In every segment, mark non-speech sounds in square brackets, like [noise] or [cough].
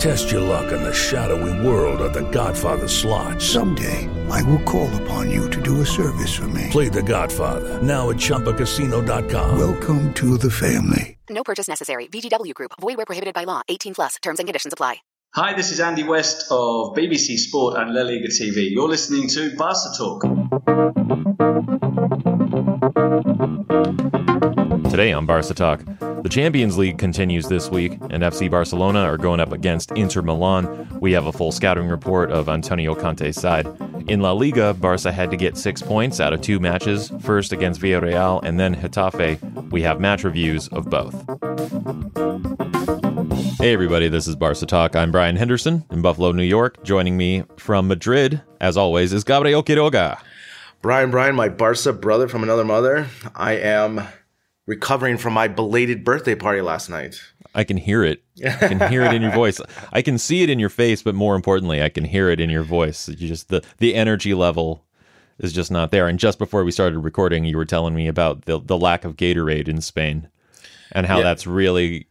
Test your luck in the shadowy world of The Godfather slot. Someday, I will call upon you to do a service for me. Play The Godfather now at ChumbaCasino.com. Welcome to the family. No purchase necessary. VGW Group. Void where prohibited by law. 18 plus. Terms and conditions apply. Hi, this is Andy West of BBC Sport and La Liga TV. You're listening to Barca Talk. Today on Barca Talk, the Champions League continues this week, and FC Barcelona are going up against Inter Milan. We have a full scouting report of Antonio Conte's side. In La Liga, Barca had to get six points out of two matches, first against Villarreal and then Getafe. We have match reviews of both. Hey, everybody, this is Barca Talk. I'm Brian Henderson in Buffalo, New York. Joining me from Madrid, as always, is Gabriel Quiroga. Brian, Brian, my Barca brother from another mother. I am recovering from my belated birthday party last night. I can hear it. I can hear it in your [laughs] voice. I can see it in your face, but more importantly, I can hear it in your voice. You just the the energy level is just not there. And just before we started recording, you were telling me about the the lack of Gatorade in Spain and how Yeah. that's really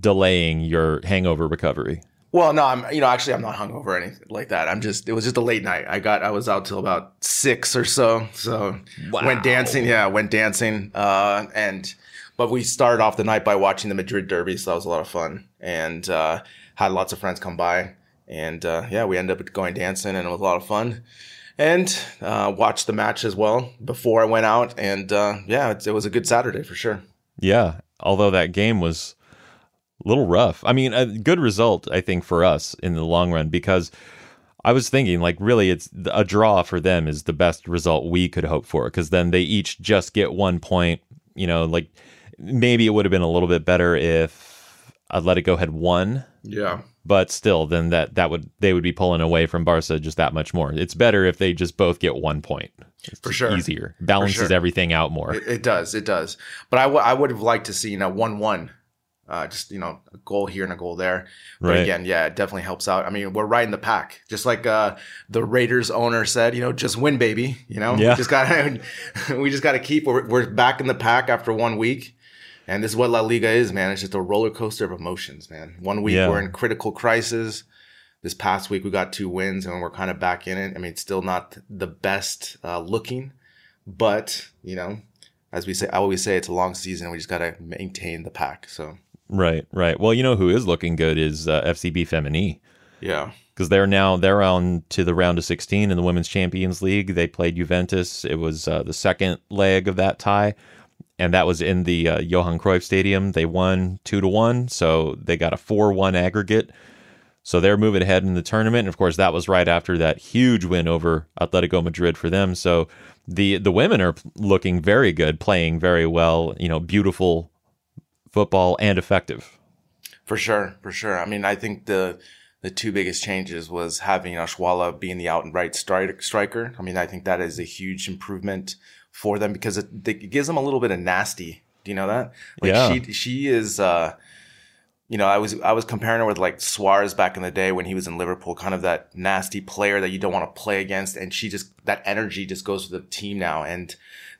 delaying your hangover recovery. Well, no, I'm you know actually I'm not hungover or anything like that. I'm just it was just a late night. I got I was out till about six or so. So went dancing. Yeah, went dancing. Uh, and but we started off the night by watching the Madrid derby, so that was a lot of fun. And uh, had lots of friends come by, and uh, yeah, we ended up going dancing, and it was a lot of fun. And uh, watched the match as well before I went out, and uh, yeah, it, it was a good Saturday for sure. Yeah, although that game was a little rough. I mean, a good result, I think, for us in the long run because I was thinking, like, really, it's a draw for them is the best result we could hope for because then they each just get one point. You know, like maybe it would have been a little bit better if Atletico had won, Yeah. but still, then that that would they would be pulling away from Barca just that much more. It's better if they just both get one point. It's For sure. easier, balances sure. everything out more. It, it does. It does. But I, w- I would have liked to see, you know, 1 1. Uh, just, you know, a goal here and a goal there. But Right. again, yeah, it definitely helps out. I mean, we're right in the pack. Just like uh, the Raiders owner said, you know, just win, baby. You know, Yeah. [laughs] we just got we just got to keep. We're, we're back in the pack after one week. And this is what La Liga is, man. It's just a roller coaster of emotions, man. One week Yeah. we're in critical crisis. This past week we got two wins and we're kind of back in it. I mean, it's still not the best uh, looking, but you know, as we say, I always say, it's a long season. We just got to maintain the pack. So Right, right. Well, you know who is looking good is uh, FCB Femení yeah, because they're now they're on to the round of 16 in the Women's Champions League. They played Juventus. It was uh, the second leg of that tie, and that was in the uh, Johan Cruyff Stadium. They won two to one, so they got a four-one aggregate. So they're moving ahead in the tournament. And of course, that was right after that huge win over Atletico Madrid for them. So the the women are looking very good, playing very well. You know, beautiful football and effective. for sure, for sure. I mean, I think the the two biggest changes was having Oshoala being the outright stri- striker. I mean, I think that is a huge improvement for them because it, it gives them a little bit of nasty. Do you know that? Like Yeah. she she is. uh you know, I was I was comparing her with like Suarez back in the day when he was in Liverpool, kind of that nasty player that you don't want to play against, and she just that energy just goes to the team now, and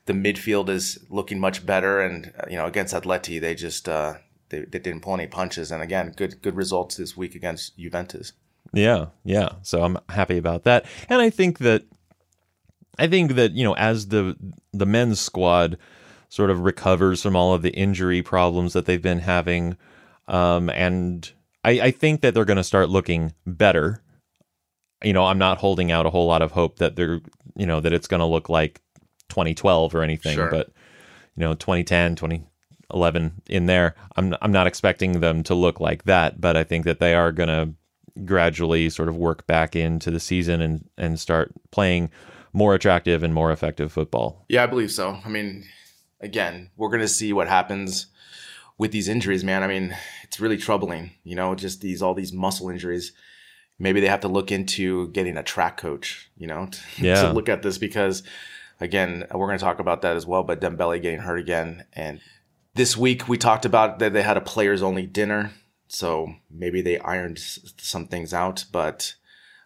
the midfield is looking much better, and uh, you know against Atleti they just uh, they, they didn't pull any punches, and again good good results this week against Juventus. Yeah, yeah. So I'm happy about that. And I think that I think that, you know, as the the men's squad sort of recovers from all of the injury problems that they've been having, um, and I, I think that they're gonna start looking better. You know, I'm not holding out a whole lot of hope that they're you know, that it's gonna look like 2012 or anything, Sure. but you know, 2010, 2011 in there. I'm I'm not expecting them to look like that, but I think that they are going to gradually sort of work back into the season and and start playing more attractive and more effective football. Yeah, I believe so. I mean, again, we're going to see what happens with these injuries, man. I mean, it's really troubling, you know, just these all these muscle injuries. Maybe they have to look into getting a track coach, you know, [laughs] to, Yeah. to look at this because again, we're going to talk about that as well, but Dembele getting hurt again and this week we talked about that they had a players only dinner, so maybe they ironed some things out, but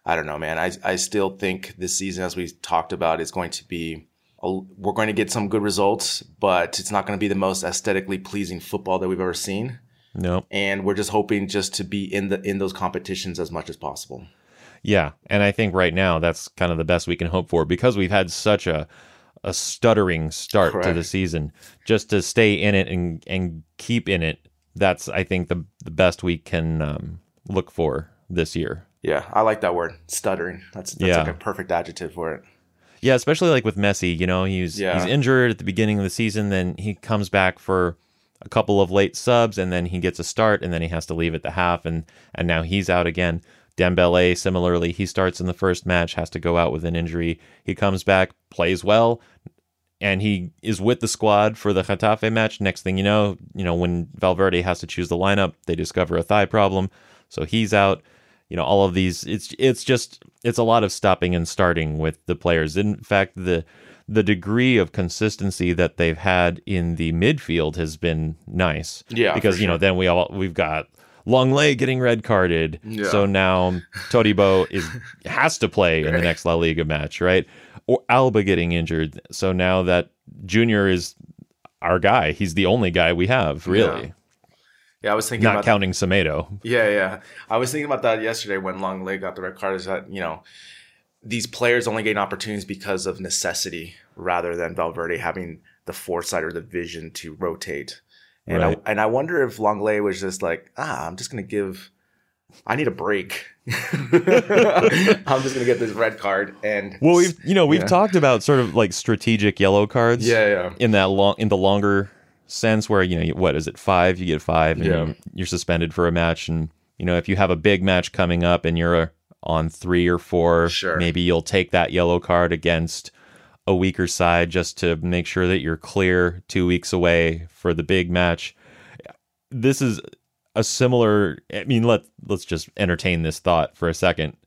I don't know, man. I I still think this season, as we talked about, is going to be. A, we're going to get some good results, but it's not going to be the most aesthetically pleasing football that we've ever seen. No. And we're just hoping just to be in the in those competitions as much as possible. Yeah, and I think right now that's kind of the best we can hope for because we've had such a a stuttering start to the season. Just to stay in it and and keep in it, that's I think the the best we can um, look for this year. Yeah, I like that word, stuttering. That's that's Yeah. like a perfect adjective for it. Yeah, especially like with Messi, you know, he's Yeah. he's injured at the beginning of the season, then he comes back for a couple of late subs and then he gets a start and then he has to leave at the half and and now he's out again. Dembele similarly, he starts in the first match, has to go out with an injury. He comes back, plays well, and he is with the squad for the Getafe match. Next thing you know, you know when Valverde has to choose the lineup, they discover a thigh problem, so he's out. You know all of these. It's it's just it's a lot of stopping and starting with the players. In fact, the the degree of consistency that they've had in the midfield has been nice. Yeah, because for you know then we all we've got Lenglet getting red carded. Yeah. So now Todibo is [laughs] has to play in the next La Liga match, right? Or Alba getting injured. So now that Junior is our guy. He's the only guy we have, really. Yeah. Yeah, I was thinking Not about counting Semedo. Yeah, yeah. I was thinking about that yesterday when Lenglet got the red card. Is that you know these players only gain opportunities because of necessity rather than Valverde having the foresight or the vision to rotate. And Right. I, and I wonder if Lenglet was just like, ah, I'm just gonna give. I need a break. [laughs] I'm just gonna get this red card and [laughs] Well, we've you know we've Yeah. talked about sort of like strategic yellow cards. Yeah, yeah. In that long, in the longer sense, where you know what is it five? You get five, and Yeah. you- you're suspended for a match. And you know if you have a big match coming up and you're on three or four, Sure. maybe you'll take that yellow card against a weaker side just to make sure that you're clear two weeks away for the big match. This is a similar. I mean, let let's just entertain this thought for a second.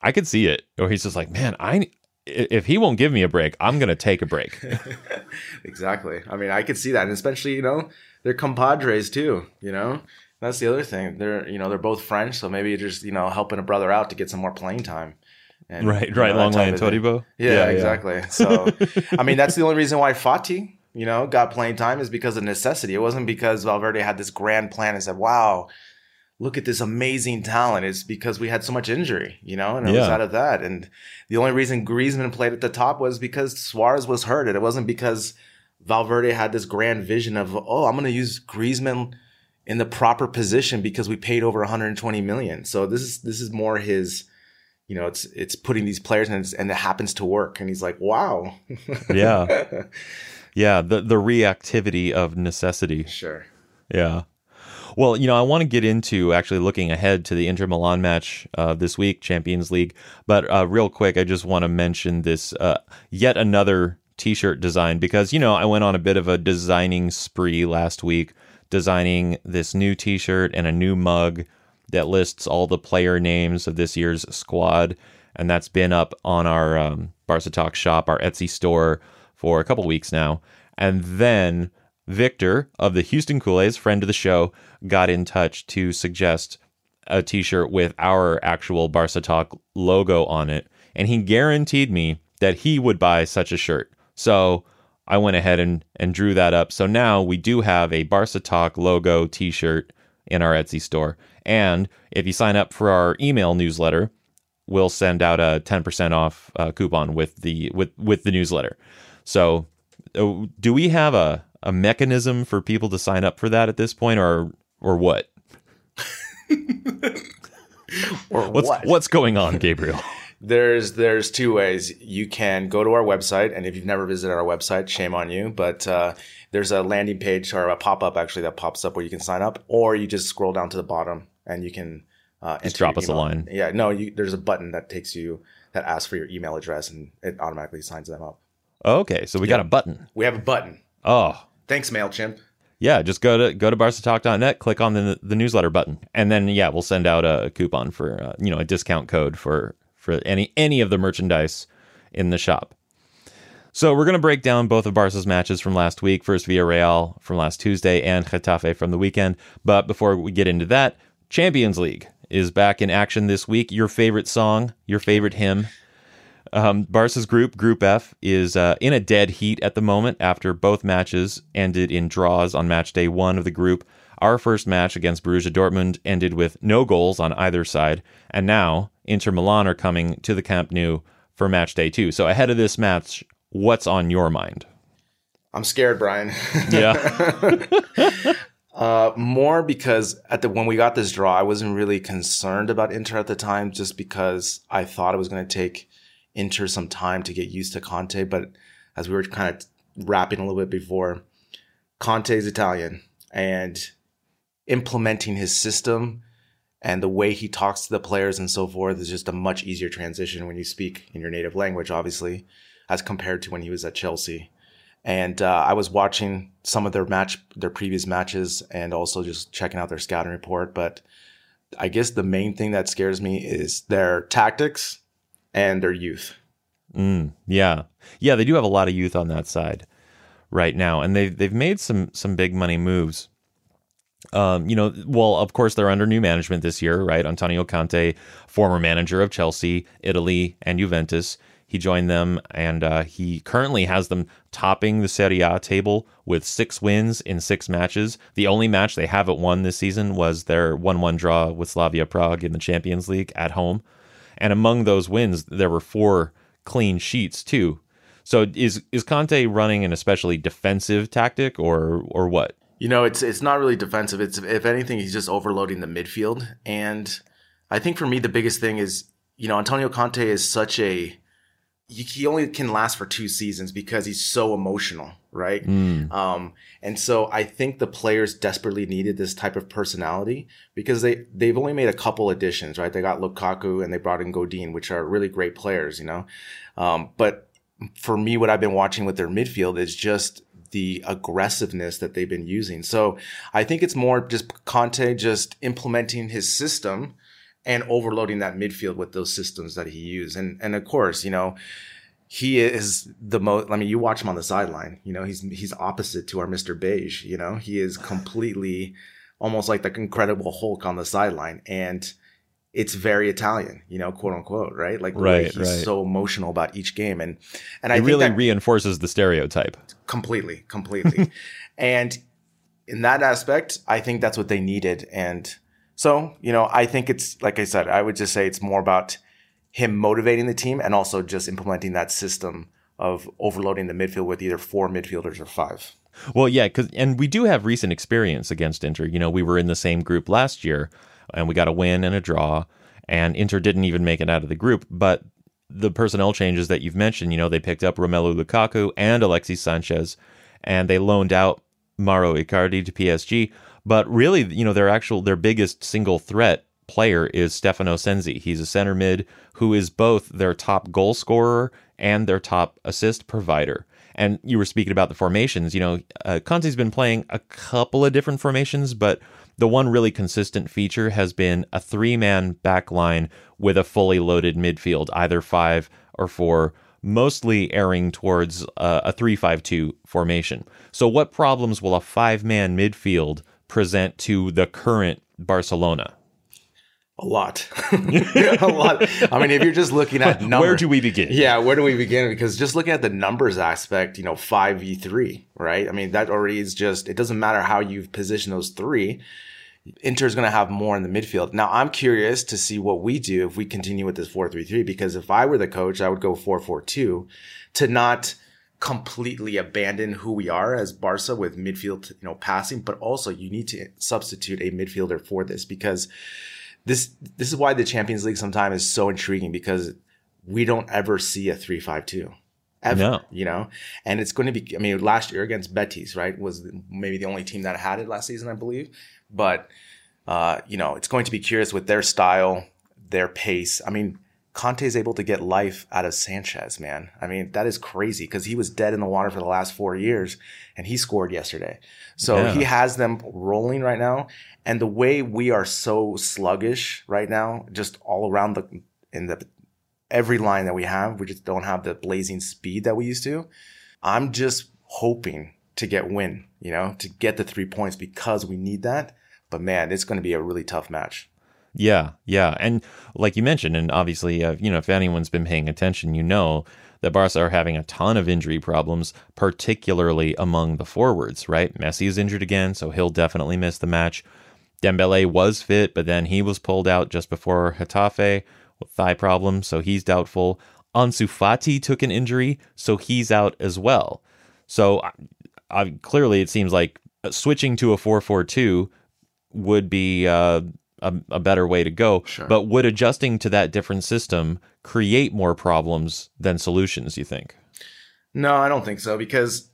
I could see it, or he's just like, man, I if he won't give me a break, I'm gonna take a break. [laughs] Exactly. I mean, I could see that, and especially you know they're compadres too. You know, that's the other thing. They're you know they're both French, so maybe just you know helping a brother out to get some more playing time. And, right, you right. know, that Long line thing. Todibo. Yeah, exactly. [laughs] So, I mean, that's the only reason why Fati, you know, got playing time is because of necessity. It wasn't because Valverde had this grand plan and said, "Wow, look at this amazing talent." It's because we had so much injury, you know, and it was out of that. And the only reason Griezmann played at the top was because Suarez was hurt. And it wasn't because Valverde had this grand vision of, "Oh, I'm going to use Griezmann." In the proper position because we paid over 120 million. So this is this is more his you know, it's it's putting these players and it's, and it happens to work, and he's like, wow, [laughs] Yeah, yeah. The the reactivity of necessity. sure, Yeah. Well, you know, I want to get into actually looking ahead to the Inter Milan match uh, this week, Champions League. But uh, real quick, I just want to mention this uh, yet another T-shirt design because you know I went on a bit of a designing spree last week, designing this new T-shirt and a new mug that lists all the player names of this year's squad, and that's been up on our um, Barca Talk shop, our Etsy store, for a couple weeks now. And then Victor of the Houston Kool-Aids, friend of the show, got in touch to suggest a t-shirt with our actual Barca Talk logo on it, and he guaranteed me that he would buy such a shirt. So I went ahead and, and drew that up. So now we do have a Barca Talk logo t-shirt in our Etsy store. And if you sign up for our email newsletter, we'll send out a 10% off uh, coupon with the with with the newsletter. So uh, do we have a a mechanism for people to sign up for that at this point or or what? [laughs] or What's what? what's going on, Gabriel? [laughs] There's there's two ways you can go to our website, and if you've never visited our website, shame on you. But uh, there's a landing page or a pop up actually that pops up where you can sign up, or you just scroll down to the bottom and you can uh, Just drop us a line. Yeah, no, you, there's a button that takes you that asks for your email address and it automatically signs them up. Okay, so we got a button. We have a button. Oh, Thanks, Mailchimp. yeah. Just go to go to barcatalk.net, click on the the newsletter button, and then yeah, we'll send out a, coupon for uh, you know a discount code for for any any of the merchandise in the shop. So we're going to break down both of Barca's matches from last week. First Villarreal from last Tuesday and Getafe from the weekend. But before we get into that, Champions League is back in action this week. Your favorite song, your favorite hymn. Um, Barca's group, Group F, is uh, in a dead heat at the moment after both matches ended in draws on match day one of the group. Our first match against Borussia Dortmund ended with no goals on either side, and now Inter Milan are coming to the Camp Nou for match day two. So ahead of this match, what's on your mind? I'm scared, Brian. Yeah, [laughs] [laughs] Uh, more because at the when we got this draw, I wasn't really concerned about Inter at the time, just because I thought it was going to take Inter some time to get used to Conte. But as we were kind of wrapping a little bit before, Conte is Italian, and implementing his system and the way he talks to the players and so forth is just a much easier transition when you speak in your native language, obviously, as compared to when he was at Chelsea. And uh, I was watching some of their match, their previous matches, and also just checking out their scouting report. But I guess the main thing that scares me is their tactics and their youth. Mm, yeah, yeah. They do have a lot of youth on that side right now, and they've they've made some some big money moves. Um, you know, well, of course, they're under new management this year, right? Antonio Conte, former manager of Chelsea, Italy, and Juventus. He joined them, and uh, he currently has them topping the Serie A table with six wins in six matches. The only match they haven't won this season was their 1 1 draw with Slavia Prague in the Champions League at home. And among those wins, there were four clean sheets, too. So is is Conte running an especially defensive tactic or or what? You know, it's it's not really defensive. It's if anything, he's just overloading the midfield. And I think for me, the biggest thing is, you know, Antonio Conte is such a he- only can last for two seasons because he's so emotional, right? Um, and so I think the players desperately needed this type of personality because they they've only made a couple additions, right? They got Lukaku and they brought in Godin, which are really great players, you know. Um, but for me, what I've been watching with their midfield is just the aggressiveness that they've been using. So I think it's more just Conte just implementing his system and overloading that midfield with those systems that he used. And and of course, you know, he is the most I mean, you watch him on the sideline, you know, he's he's opposite to our Mr. Beige, you know. He is completely almost like the incredible Hulk on the sideline. And it's very Italian, you know, quote unquote, right? Like Right, he's right. so emotional about each game. And and I It think really reinforces the stereotype. completely completely [laughs] and in that aspect i think that's what they needed and so you know i think it's like i said i would just say it's more about him motivating the team and also just implementing that system of overloading the midfield with either four midfielders or five Well, yeah, cause, and we do have recent experience against Inter. You know, we were in the same group last year, and we got a win and a draw, and Inter didn't even make it out of the group. But the personnel changes that you've mentioned, you know, they picked up Romelu Lukaku and Alexis Sanchez, and they loaned out Mauro Icardi to PSG. But really, you know, their actual their biggest single threat player is Stefano Sensi. He's a center mid who is both their top goal scorer and their top assist provider. And you were speaking about the formations. You know, uh, Conte's been playing a couple of different formations, but the one really consistent feature has been a three man back line with a fully loaded midfield, either five or four, mostly erring towards uh, a 3 5 2 formation. So, what problems will a five man midfield present to the current Barcelona? a lot [laughs] a lot i mean if you're just looking at numbers [laughs] Where do we begin? Yeah, where do we begin? Because just looking at the numbers aspect, you know, five v three, right? I mean, that already is just. It doesn't matter how you position those three. Inter's going to have more in the midfield. Now, I'm curious to see what we do if we continue with this four three three. Because if I were the coach, I would go four four two, to not completely abandon who we are as Barca with midfield, you know, passing, but also you need to substitute a midfielder for this because this this is why the Champions League sometimes is so intriguing because we don't ever see a 3-5-2. ever. No. You know, and it's going to be. I mean, last year against Betis, right, was maybe the only team that had it last season, I believe. But uh, you know, it's going to be curious with their style, their pace. I mean, Conte is able to get life out of Sanchez, man. I mean, that is crazy because he was dead in the water for the last four years and he scored yesterday. So Yeah. he has them rolling right now. And the way we are so sluggish right now, just all around the, in the, every line that we have, we just don't have the blazing speed that we used to. I'm just hoping to get win, you know, to get the three points because we need that. But man, it's going to be a really tough match. Yeah, yeah, and like you mentioned, and obviously, uh, you know, if anyone's been paying attention, you know that Barca are having a ton of injury problems, particularly among the forwards. Right, Messi is injured again, so he'll definitely miss the match. Dembele was fit, but then he was pulled out just before Getafe with thigh problems, so he's doubtful. Ansu Fati took an injury, so he's out as well. So I, clearly, it seems like switching to a four-four-two would be uh, a, a better way to go. Sure. But would adjusting to that different system create more problems than solutions? You think? No, I don't think so because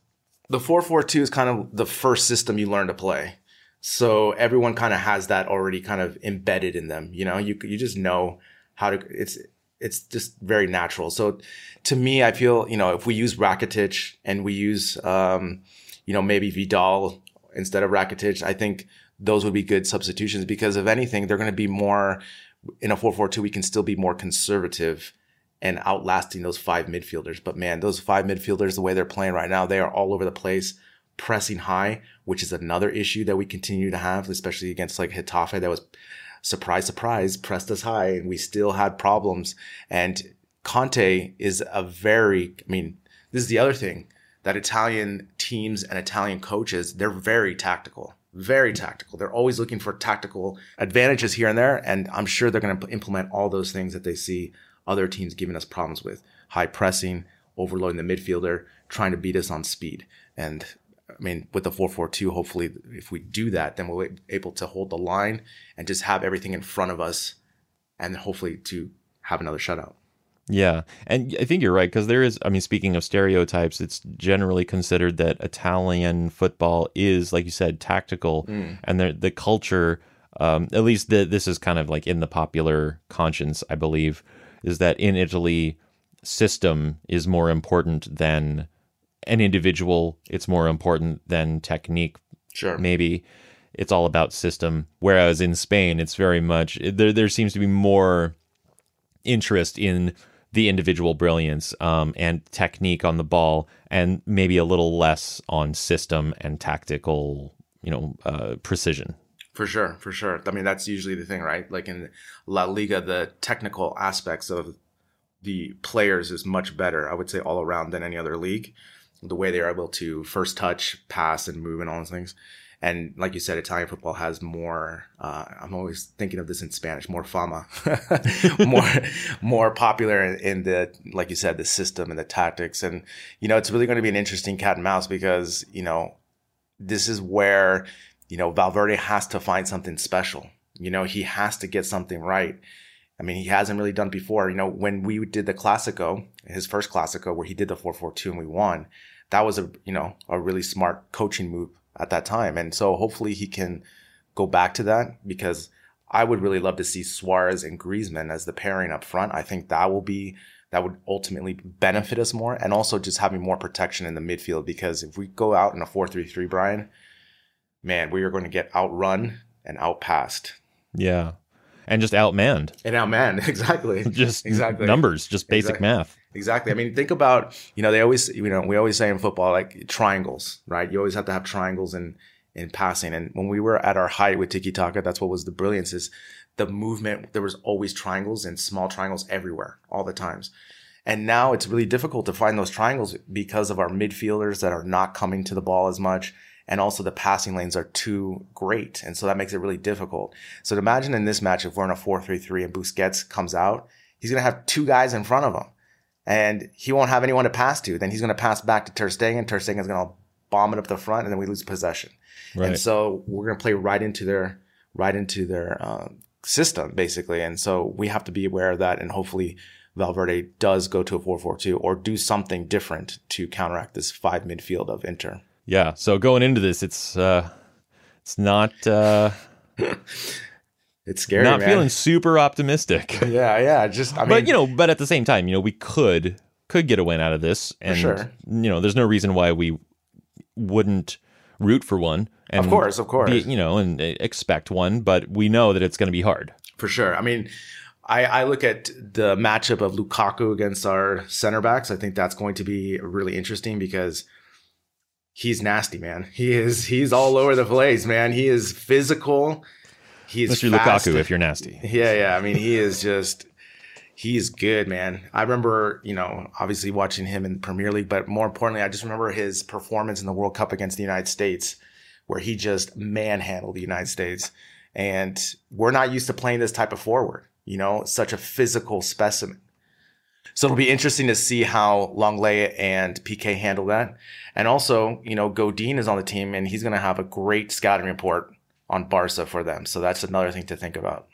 the 442 is kind of the first system you learn to play. So everyone kind of has that already kind of embedded in them. You know, you you just know how to it's it's just very natural. So to me, I feel, you know, if we use Rakitic and we use um, you know, maybe Vidal instead of Rakitic, I think those would be good substitutions because if anything, they're going to be more in a 4-4-2 we can still be more conservative and outlasting those five midfielders. But man, those five midfielders, the way they're playing right now, they are all over the place, pressing high, which is another issue that we continue to have, especially against like Getafe that was surprise, surprise, pressed us high and we still had problems. And Conte is a very, I mean, this is the other thing that Italian teams and Italian coaches, they're very tactical. Very tactical. They're always looking for tactical advantages here and there. And I'm sure they're going to implement all those things that they see other teams giving us problems with high pressing, overloading the midfielder, trying to beat us on speed. And I mean, with the 442, hopefully, if we do that, then we'll be able to hold the line and just have everything in front of us and hopefully to have another shutout. Yeah, and I think you're right because there is. I mean, speaking of stereotypes, it's generally considered that Italian football is, like you said, tactical, and the the culture. Um, at least the, this is kind of like in the popular conscience, I believe, is that in Italy, system is more important than an individual. It's more important than technique. Sure. Maybe it's all about system. Whereas in Spain, it's very much there. There seems to be more interest in the individual brilliance um, and technique on the ball, and maybe a little less on system and tactical, you know, uh, precision. For sure, for sure. I mean, that's usually the thing, right? Like in La Liga, the technical aspects of the players is much better, I would say, all around than any other league. The way they're able to first touch, pass, and move, and all those things. And like you said, Italian football has more. Uh, I'm always thinking of this in Spanish, more fama, [laughs] more [laughs] more popular in, the like you said, the system and the tactics. And you know, it's really going to be an interesting cat and mouse because you know, this is where you know Valverde has to find something special. You know, he has to get something right. I mean, he hasn't really done before. You know, when we did the Classico, his first Classico, where he did the 4-4-2 and we won, that was a you know a really smart coaching move at that time. And so hopefully he can go back to that because I would really love to see Suarez and Griezmann as the pairing up front. I think that will be that would ultimately benefit us more and also just having more protection in the midfield because if we go out in a 4-3-3 Brian, man, we are going to get outrun and outpassed. Yeah, and just outmanned. And outmanned, [laughs] exactly. [laughs] Just exactly numbers, just basic Exactly. math. Exactly. I mean, think about, you know, they always, you know, we always say in football, like triangles, right? You always have to have triangles in, in passing. And when we were at our height with Tiki Taka, that's what was the brilliance is the movement. There was always triangles and small triangles everywhere, all the times. And now it's really difficult to find those triangles because of our midfielders that are not coming to the ball as much. And also the passing lanes are too great. And so that makes it really difficult. So imagine in this match, if we're in a 4-3-3 and Busquets comes out, he's going to have two guys in front of him and he won't have anyone to pass to. Then he's going to pass back to Ter Stegen. Ter Stegen's going to bomb it up the front, and then we lose possession. Right. And so we're going to play right into their right into their uh, system, basically. And so we have to be aware of that, and hopefully Valverde does go to a 4-4-2 or do something different to counteract this five midfield of Inter. Yeah. So going into this, it's uh, it's not uh, [laughs] It's scary. not man. feeling super optimistic. [laughs] Yeah, yeah. Just I mean, but you know, but at the same time, you know, we could could get a win out of this, and sure. you know, there's no reason why we wouldn't root for one. And Of course, of course. be- you know, and uh, expect one, but we know that it's going to be hard. For sure. I mean, I, I look at the matchup of Lukaku against our center backs. I think that's going to be really interesting because he's nasty, man. He is he's all over the place, man. He is physical. He's Mr. fast. Lukaku, if you're nasty. Yeah, yeah. I mean, he is just he's good, man. I remember, you know, obviously watching him in the Premier League, but more importantly, I just remember his performance in the World Cup against the United States, where he just manhandled the United States. And we're not used to playing this type of forward, you know, such a physical specimen. So it'll be interesting to see how Lenglet and PK handle that. And also, you know, Godin is on the team and he's going to have a great scouting report on Barca for them. So that's another thing to think about.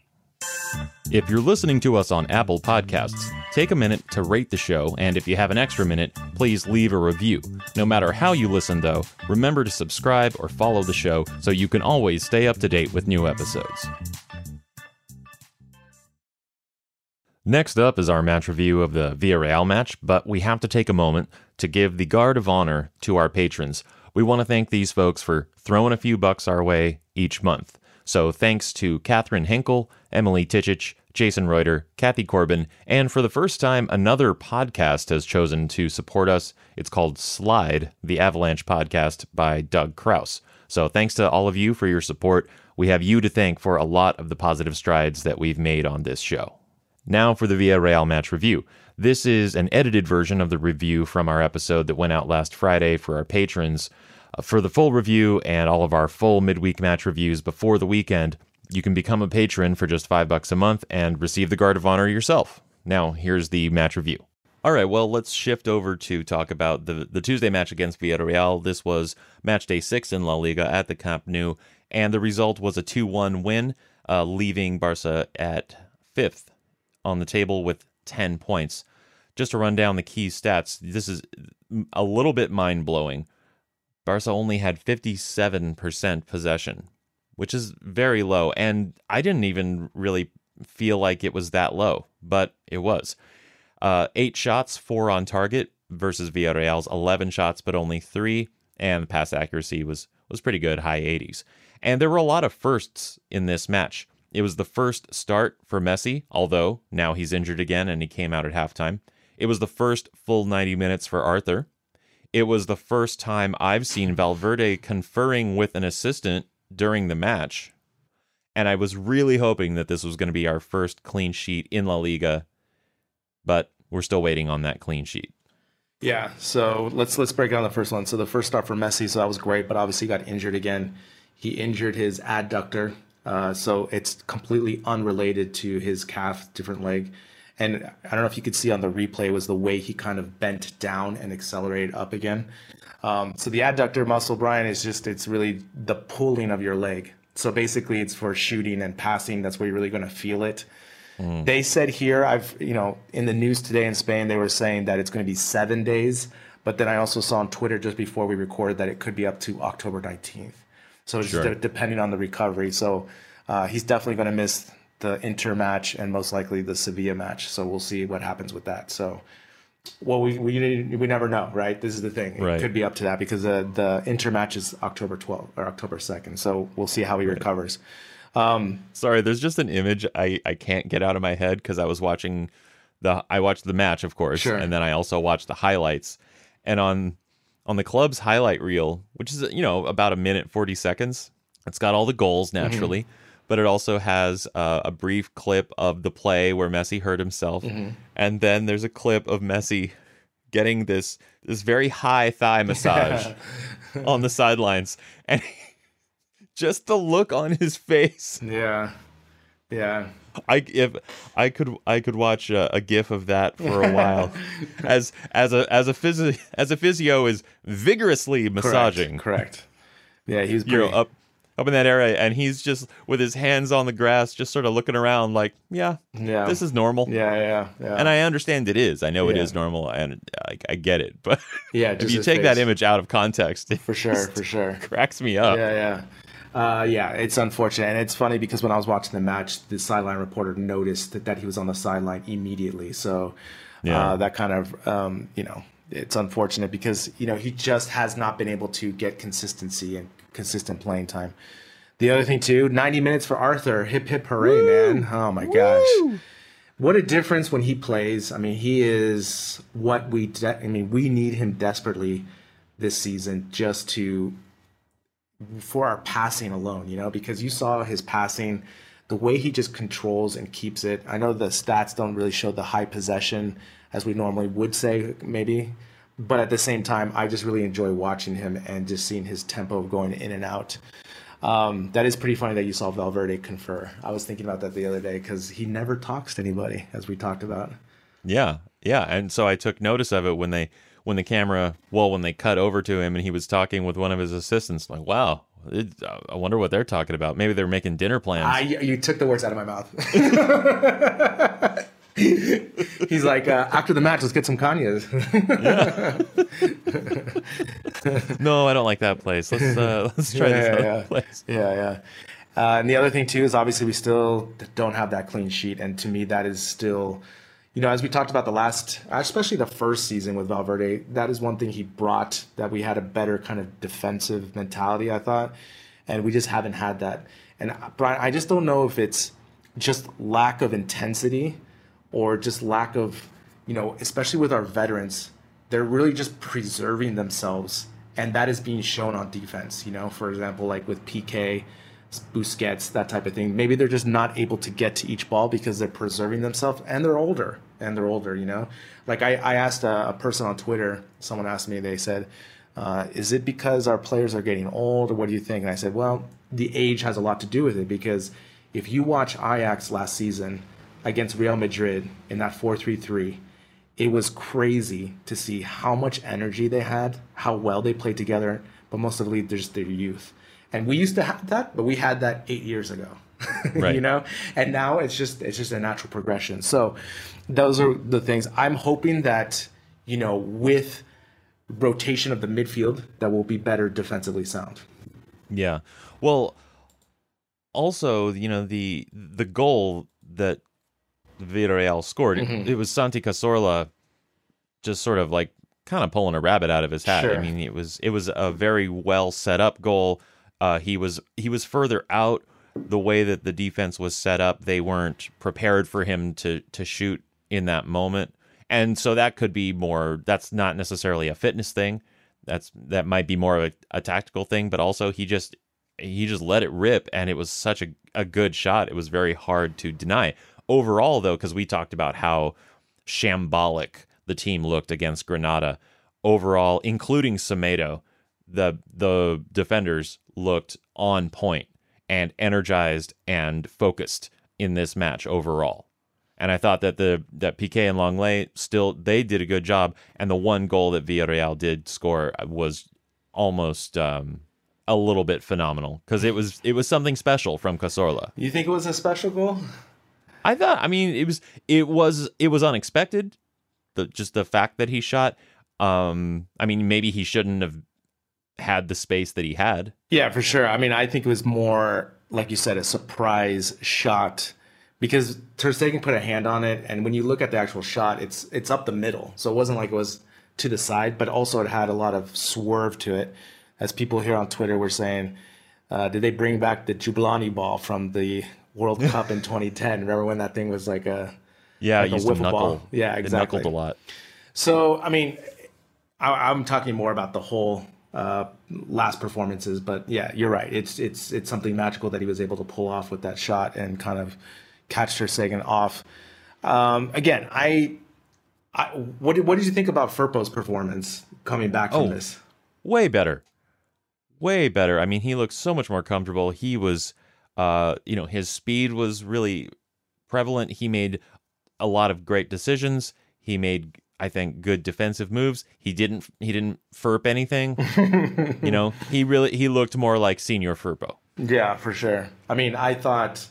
If you're listening to us on Apple Podcasts, take a minute to rate the show, and if you have an extra minute, please leave a review. No matter how you listen, though, remember to subscribe or follow the show so you can always stay up to date with new episodes. Next up is our match review of the Villarreal match, but we have to take a moment to give the guard of honor to our patrons. We want to thank these folks for throwing a few bucks our way each month. So thanks to Catherine Henkel, Emily Tichich, Jason Reuter, Kathy Corbin, and for the first time, another podcast has chosen to support us. It's called Slide, the Avalanche podcast by Doug Kraus. So thanks to all of you for your support. We have you to thank for a lot of the positive strides that we've made on this show. Now for the Villarreal match review. This is an edited version of the review from our episode that went out last Friday for our patrons. For the full review and all of our full midweek match reviews before the weekend, you can become a patron for just five bucks a month and receive the Guard of Honor yourself. Now, here's the match review. All right, well, let's shift over to talk about the, the Tuesday match against Villarreal. This was match day six in La Liga at the Camp Nou, and the result was a 2 1 win, uh, leaving Barca at fifth on the table with 10 points. Just to run down the key stats, this is a little bit mind blowing. Barca only had 57% possession, which is very low. And I didn't even really feel like it was that low, but it was. Uh, eight shots, four on target versus Villarreal's 11 shots, but only three. And the pass accuracy was, was pretty good, high 80s. And there were a lot of firsts in this match. It was the first start for Messi, although now he's injured again and he came out at halftime. It was the first full 90 minutes for Arthur. It was the first time I've seen Valverde conferring with an assistant during the match. And I was really hoping that this was going to be our first clean sheet in La Liga, but we're still waiting on that clean sheet. Yeah, so let's let's break down the first one. So the first start for Messi, so that was great, but obviously got injured again. He injured his adductor, uh, so it's completely unrelated to his calf, different leg. And I don't know if you could see on the replay was the way he kind of bent down and accelerated up again. Um, so the adductor muscle, Brian, is just it's really the pulling of your leg. So basically, it's for shooting and passing. That's where you're really going to feel it. They said here, I've, you know, in the news today in Spain, they were saying that it's going to be seven days. But then I also saw on Twitter just before we recorded that it could be up to October 19th. So it's just de- depending on the recovery. So uh, he's definitely going to miss the Inter match and most likely the Sevilla match. So we'll see what happens with that. So, well, we we, we never know, right? This is the thing. It Right. could be up to that because the the Inter match is October 12th or October 2nd. So we'll see how he recovers. Um, Sorry, there's just an image I, I can't get out of my head because I was watching the I watched the match, of course, Sure. and then I also watched the highlights. And on on the club's highlight reel, which is you know about a minute forty seconds, it's got all the goals mm-hmm. naturally, but it also has uh, a brief clip of the play where Messi hurt himself, and then there's a clip of Messi getting this this very high thigh [laughs] massage on the sidelines, and just the look on his face. Yeah. Yeah. I if I could I could watch a, a gif of that for a while, [laughs] as as a as a physio as a physio is vigorously massaging. Correct. correct. Yeah, he was You know, up up in that area, and he's just with his hands on the grass, just sort of looking around, like, yeah, Yeah. this is normal. Yeah, yeah, yeah. And I understand it is. I know it Yeah. is normal, and I, I get it. But yeah, [laughs] if you take that image out of context, it for sure, just for sure. cracks me up. Yeah, yeah. Uh, yeah, it's unfortunate. And it's funny because when I was watching the match, the sideline reporter noticed that, that he was on the sideline immediately. So Yeah. uh, that kind of, um, you know, it's unfortunate because, you know, he just has not been able to get consistency and consistent playing time. The other thing, too, 90 minutes for Arthur. Hip, hip, hooray, man. Oh, my gosh. What a difference when he plays. I mean, he is what we, de- I mean, we need him desperately this season just to for our passing alone, you know, because you saw his passing, the way he just controls and keeps it. I know the stats don't really show the high possession as we normally would say, maybe, but at the same time, I just really enjoy watching him and just seeing his tempo of going in and out. Um, that is pretty funny that you saw Valverde confer. I was thinking about that the other day because he never talks to anybody, as we talked about. Yeah, yeah, and so I took notice of it when they when the camera well when they cut over to him and he was talking with one of his assistants. Like, wow, it, I wonder what they're talking about. Maybe they're making dinner plans. I, you took the words out of my mouth. [laughs] He's like, uh, after the match, let's get some Kanye's. [laughs] no, I don't like that place. Let's uh, let's try this Yeah, other yeah. place. yeah, yeah. Uh, and the other thing too is obviously we still don't have that clean sheet, and to me that is still, you know, as we talked about the last, especially the first season with Valverde, that is one thing he brought that we had a better kind of defensive mentality, I thought, and we just haven't had that. And uh, Brian, I just don't know if it's just lack of intensity or just lack of, you know, especially with our veterans, they're really just preserving themselves, and that is being shown on defense. You know, for example, like with PK, Busquets, that type of thing. Maybe they're just not able to get to each ball because they're preserving themselves, and they're older, and they're older. You know, like I, I asked a, a person on Twitter. Someone asked me. They said, uh, "Is it because our players are getting old, or what do you think?" And I said, "Well, the age has a lot to do with it because if you watch Ajax last season." Against Real Madrid in that 4-3-3, it was crazy to see how much energy they had, how well they played together, but most of all, just their youth. And we used to have that, but we had that eight years ago. [laughs] Right. you know? And now it's just it's just a natural progression. So those are the things. I'm hoping that, you know, with rotation of the midfield, that will be better defensively sound. Yeah. Well, also, you know, the the goal that Villarreal scored, Mm-hmm. it was Santi Cazorla just sort of like kind of pulling a rabbit out of his hat. I mean, it was it was a very well set up goal. Uh, he was he was further out the way that the defense was set up. They weren't prepared for him to to shoot in that moment. And so that could be more that's not necessarily a fitness thing. That's that might be more of a, a tactical thing, but also he just he just let it rip and it was such a, a good shot. It was very hard to deny. Overall though, because we talked about how shambolic the team looked against Granada. Overall, including Semedo, the the defenders looked on point and energized and focused in this match overall. And I thought that the that Piqué and Lenglet still they did a good job. And the one goal that Villarreal did score was almost um, a little bit phenomenal because it was it was something special from Cazorla. You think it was a special goal? I thought I mean it was it was it was unexpected. The just the fact that he shot. Um, I mean maybe he shouldn't have had the space that he had. Yeah, for sure. I mean, I think it was more like you said, a surprise shot because Ter Stegen put a hand on it, and when you look at the actual shot, it's it's up the middle, so it wasn't like it was to the side, but also it had a lot of swerve to it. As people here on Twitter were saying, uh, did they bring back the Jabulani ball from the World Cup in 2010? Remember when that thing was like a Yeah, Like a used to wiffle knuckle. ball. Yeah, It exactly. knuckled a lot. So, I mean, I, I'm talking more about the whole uh, last performances, but yeah, you're right. It's it's it's something magical that he was able to pull off with that shot and kind of catch Ter Stegen off. Um, again, I, I what did, what did you think about Firpo's performance coming back from Oh. this? way better way better i mean he looked so much more comfortable he was uh you know his speed was really prevalent. He made a lot of great decisions. He made i think good defensive moves. He didn't he didn't furp anything. [laughs] You know he really he looked more like senior furpo. Yeah, for sure. I mean, I thought,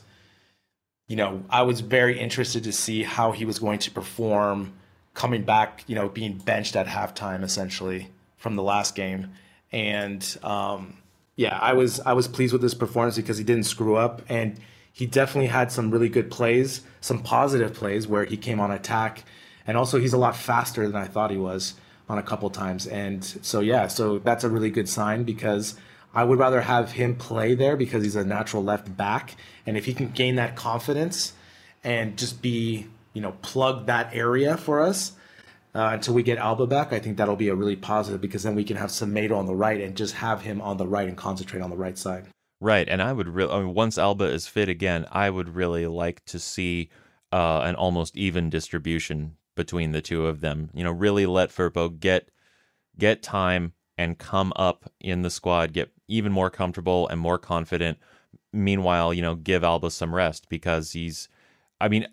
you know, I was very interested to see how he was going to perform coming back, you know, being benched at halftime essentially from the last game. And um, yeah, I was I was pleased with his performance because he didn't screw up and he definitely had some really good plays, some positive plays where he came on attack. And also he's a lot faster than I thought he was on a couple times. And so yeah, so that's a really good sign because I would rather have him play there because he's a natural left back. And if he can gain that confidence and just be, you know, plug that area for us uh, until we get Alba back, I think that'll be a really positive because then we can have Semedo on the right and just have him on the right and concentrate on the right side. Right. And I would really, I mean, once Alba is fit again, I would really like to see uh, an almost even distribution between the two of them. You know, really let Firpo get get time and come up in the squad, get even more comfortable and more confident. Meanwhile, you know, give Alba some rest because he's, I mean,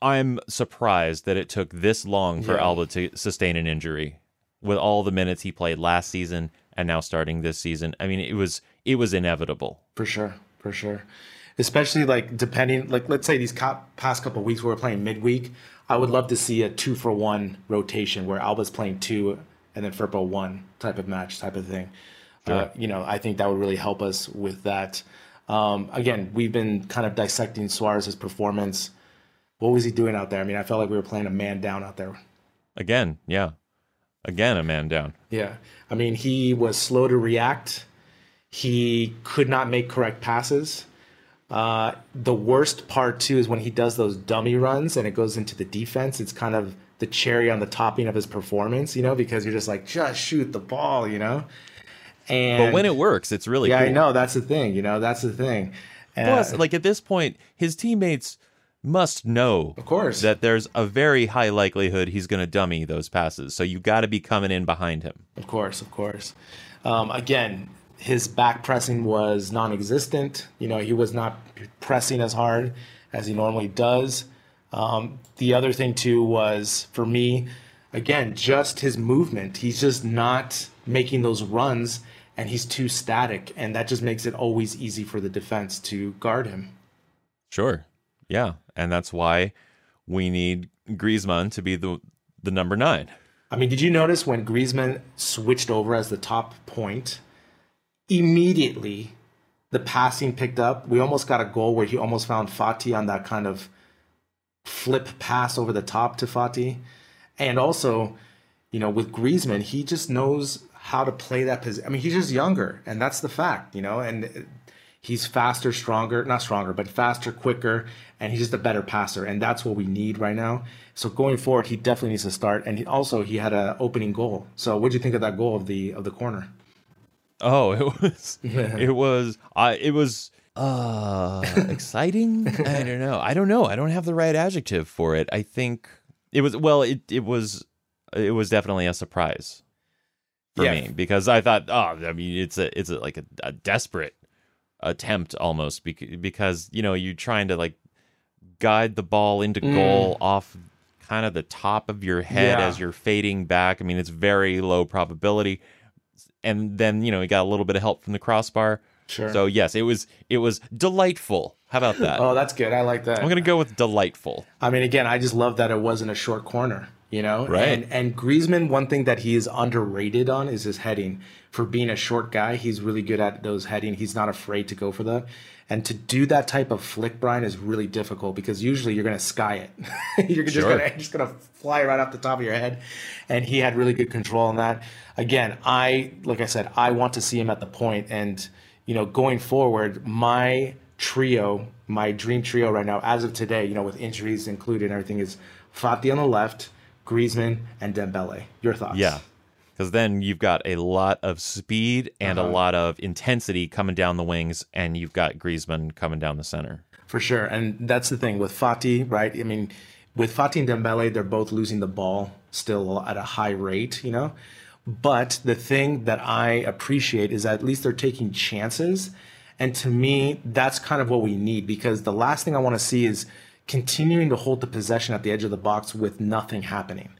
I'm surprised that it took this long for Yeah. Alba to sustain an injury with all the minutes he played last season and now starting this season. I mean, it was it was inevitable. For sure, for sure. Especially like depending, like let's say these past couple weeks we're playing midweek, I would love to see a two for one rotation where Alba's playing two and then Firpo one type of match type of thing. Uh, you know, I think that would really help us with that. Um, again, we've been kind of dissecting Suarez's performance. What was he doing out there? I mean, I felt like we were playing a man down out there. Again, yeah. Again, a man down. Yeah. I mean, he was slow to react. He could not make correct passes. Uh, the worst part, too, is when he does those dummy runs and it goes into the defense. It's kind of the cherry on the topping of his performance, you know, because you're just like, just shoot the ball, you know? And But when it works, it's really yeah, cool. I know. That's the thing, you know, that's the thing. And, Plus, like at this point, his teammates must know Of course. that there's a very high likelihood he's going to dummy those passes. So you got to be coming in behind him. Of course, of course. Um, again, his back pressing was non-existent. You know, he was not pressing as hard as he normally does. Um, the other thing too was for me, again, just his movement. He's just not making those runs, and he's too static, and that just makes it always easy for the defense to guard him. Sure. Yeah. And that's why we need Griezmann to be the the number nine. I mean, did you notice when Griezmann switched over as the top point? Immediately, the passing picked up. We almost got a goal where he almost found Fati on that kind of flip pass over the top to Fati. And also, you know, with Griezmann, he just knows how to play that position. I mean, he's just younger, and that's the fact, you know, and he's faster, stronger, not stronger, but faster, quicker, and he's just a better passer. And that's what we need right now. So going forward, he definitely needs to start. And he, also, he had an opening goal. So what do you think of that goal of the of the corner? Oh, it was [laughs] it was I it was uh exciting. I don't know. I don't know. I don't have the right adjective for it. I think it was well. It it was it was definitely a surprise for Yeah. me because I thought oh I mean it's a it's a, like a, a desperate attempt almost because because you know you're trying to like guide the ball into mm. goal off kind of the top of your head Yeah. as you're fading back. I mean it's very low probability and then you know he got a little bit of help from the crossbar. Sure. So yes, it was it was delightful. How about that? Oh, that's good. I like that. I'm gonna go with delightful. I mean, again, I just love that it wasn't a short corner, you know? Right. And, and Griezmann, one thing that he is underrated on is his heading. For being a short guy, he's really good at those heading. He's not afraid to go for that. And to do that type of flick, Brian, is really difficult because usually you're going to sky it. [laughs] you're just Sure. going to just going to fly right off the top of your head. And he had really good control on that. Again, I like I said, I want to see him at the point and you know, going forward, my trio, my dream trio right now, as of today, you know, with injuries included and everything, is Fati on the left, Griezmann, and Dembele. Your thoughts? Yeah, because then you've got a lot of speed and a uh-huh. lot of intensity coming down the wings, and you've got Griezmann coming down the center. For sure. And that's the thing with Fati, right? I mean, with Fati and Dembele, they're both losing the ball still at a high rate, you know? But the thing that I appreciate is that at least they're taking chances. And to me, that's kind of what we need because the last thing I want to see is continuing to hold the possession at the edge of the box with nothing happening.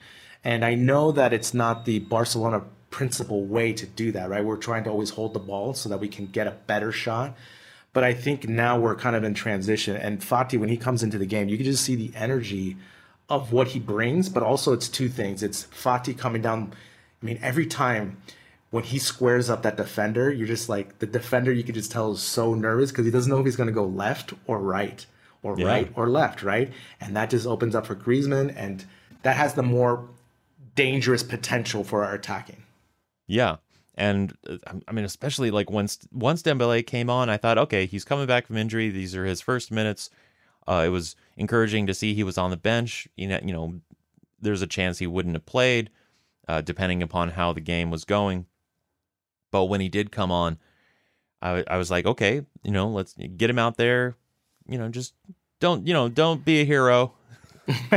And I know that it's not the Barcelona principal way to do that, right? We're trying to always hold the ball so that we can get a better shot. But I think now we're kind of in transition. And Fati, when he comes into the game, you can just see the energy of what he brings. But also, it's two things. It's Fati coming down. I mean, every time when he squares up that defender, you're just like the defender. You can just tell is so nervous because he doesn't know if he's going to go left or right or Yeah. right or left, right? And that just opens up for Griezmann, and that has the more dangerous potential for our attacking. Yeah. And uh, I mean, especially like once once Dembele came on, I thought, okay, he's coming back from injury. These are his first minutes. Uh, it was encouraging to see he was on the bench. You know, you know, there's a chance he wouldn't have played, uh, depending upon how the game was going. But when he did come on, I, I was like, okay, you know, let's get him out there. You know, just don't, you know, don't be a hero. [laughs]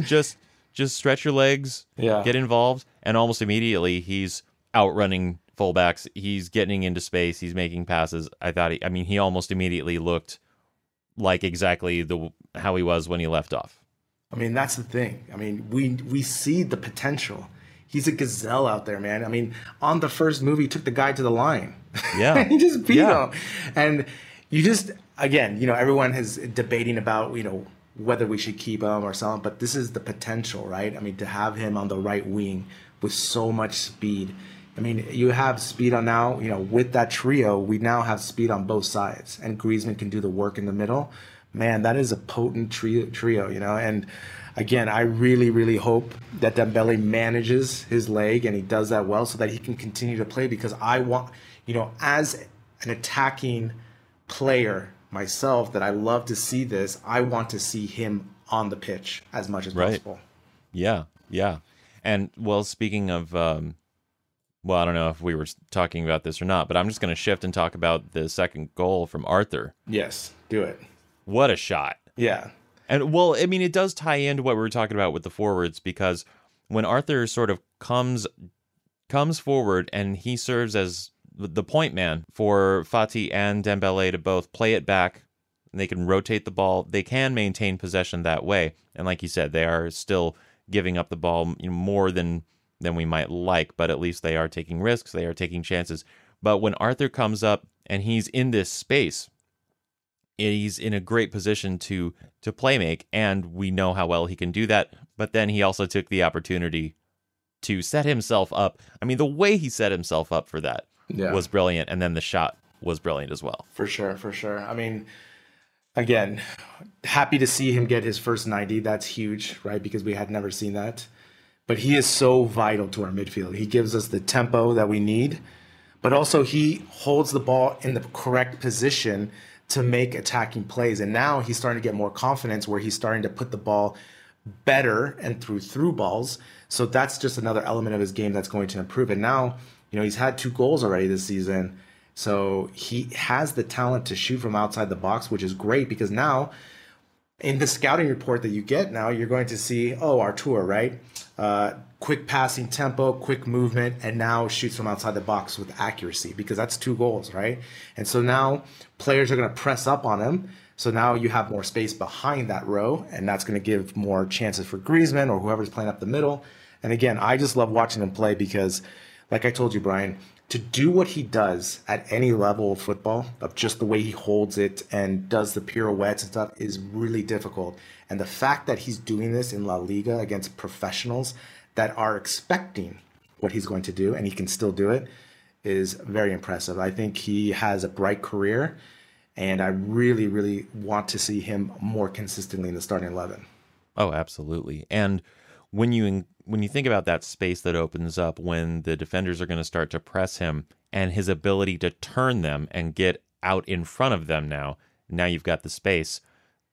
just, just stretch your legs. Yeah. Get involved, and almost immediately he's outrunning fullbacks. He's getting into space. He's making passes. I thought, he, I mean, he almost immediately looked like exactly the how he was when he left off. I mean, that's the thing. I mean, we we see the potential. He's a gazelle out there, man. I mean, on the first movie, he took the guy to the line. Yeah. [laughs] he just beat Yeah. him. And you just, again, you know, everyone is debating about, you know, whether we should keep him or sell him, but this is the potential, right? I mean, to have him on the right wing with so much speed. I mean, you have speed on now, you know, with that trio, we now have speed on both sides, and Griezmann can do the work in the middle. Man, that is a potent trio, trio you know, and again, I really, really hope that Dembele manages his leg and he does that well so that he can continue to play because I want, you know, as an attacking player myself that I love to see this, I want to see him on the pitch as much as Right. possible. Yeah, yeah. And well, speaking of, um, well, I don't know if we were talking about this or not, but I'm just going to shift and talk about the second goal from Arthur. Yes, do it. What a shot! Yeah. And well, I mean, it does tie into what we were talking about with the forwards because when Arthur sort of comes comes forward and he serves as the point man for Fati and Dembele to both play it back. And they can rotate the ball. They can maintain possession that way. And like you said, they are still giving up the ball you know, more than than we might like, but at least they are taking risks. They are taking chances. But when Arthur comes up and he's in this space, he's in a great position to to play make and we know how well he can do that but then he also took the opportunity to set himself up i mean the way he set himself up for that Yeah. was brilliant and then the shot was brilliant as well For sure, for sure. I mean, again, happy to see him get his first 90. That's huge, right? Because we had never seen that. But he is so vital to our midfield. He gives us the tempo that we need, but also he holds the ball in the correct position to make attacking plays. And now he's starting to get more confidence where he's starting to put the ball better and through through balls. So that's just another element of his game that's going to improve. And now, you know, he's had two goals already this season. So he has the talent to shoot from outside the box, which is great because now in the scouting report that you get now, you're going to see, oh, Artur, right? Uh, quick passing tempo, quick movement, and now shoots from outside the box with accuracy because that's two goals, right? And so now players are going to press up on him. So now you have more space behind that row, and that's going to give more chances for Griezmann or whoever's playing up the middle. And again, I just love watching him play because, like I told you, Brian, to do what he does at any level of football, of just the way he holds it and does the pirouettes and stuff, is really difficult. And the fact that he's doing this in La Liga against professionals that are expecting what he's going to do and he can still do it is very impressive. I think he has a bright career, and I really, really want to see him more consistently in the starting 11. oh absolutely and when you when you think about that space that opens up when the defenders are going to start to press him and his ability to turn them and get out in front of them now now you've got the space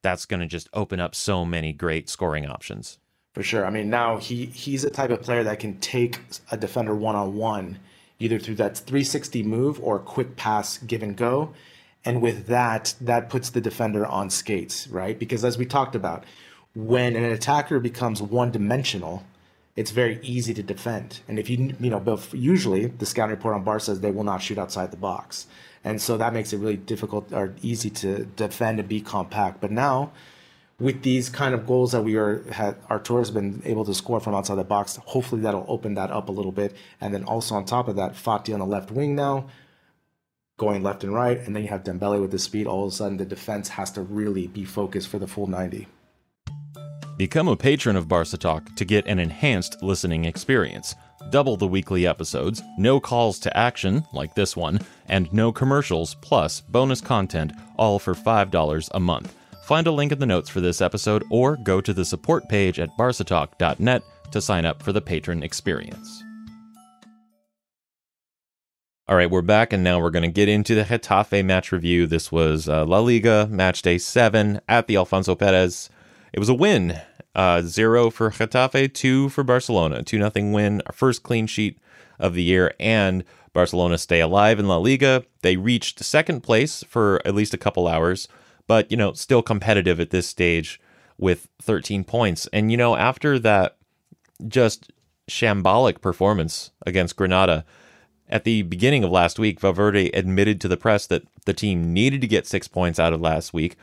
that's going to just open up so many great scoring options For sure. I mean, now he he's a type of player that can take a defender one on one, either through that 360 move or quick pass, give and go. And with that, that puts the defender on skates, right? Because as we talked about, when an attacker becomes one dimensional, it's very easy to defend. And if you, you know, but usually the scouting report on Bar says they will not shoot outside the box. And so that makes it really difficult or easy to defend and be compact. But now, with these kind of goals that we are had Artur has been able to score from outside the box, hopefully that'll open that up a little bit. And then also on top of that, Fati on the left wing now, going left and right, and then you have Dembele with the speed. All of a sudden, the defense has to really be focused for the full 90. Become a patron of Barca Talk to get an enhanced listening experience. Double the weekly episodes, no calls to action like this one, and no commercials, plus bonus content, all for $5 a month. Find a link in the notes for this episode or go to the support page at barcatalk.net to sign up for the patron experience. All right, we're back, and now we're going to get into the Getafe match review. This was uh, La Liga match day seven at the Alfonso Perez. It was a win, uh, zero for Getafe, two for Barcelona, two nothing win, our first clean sheet of the year, and Barcelona stay alive in La Liga. They reached second place for at least a couple hours, but you know, still competitive at this stage with 13 points. And you know, after that just shambolic performance against Granada at the beginning of last week, Valverde admitted to the press that the team needed to get six points out of last week,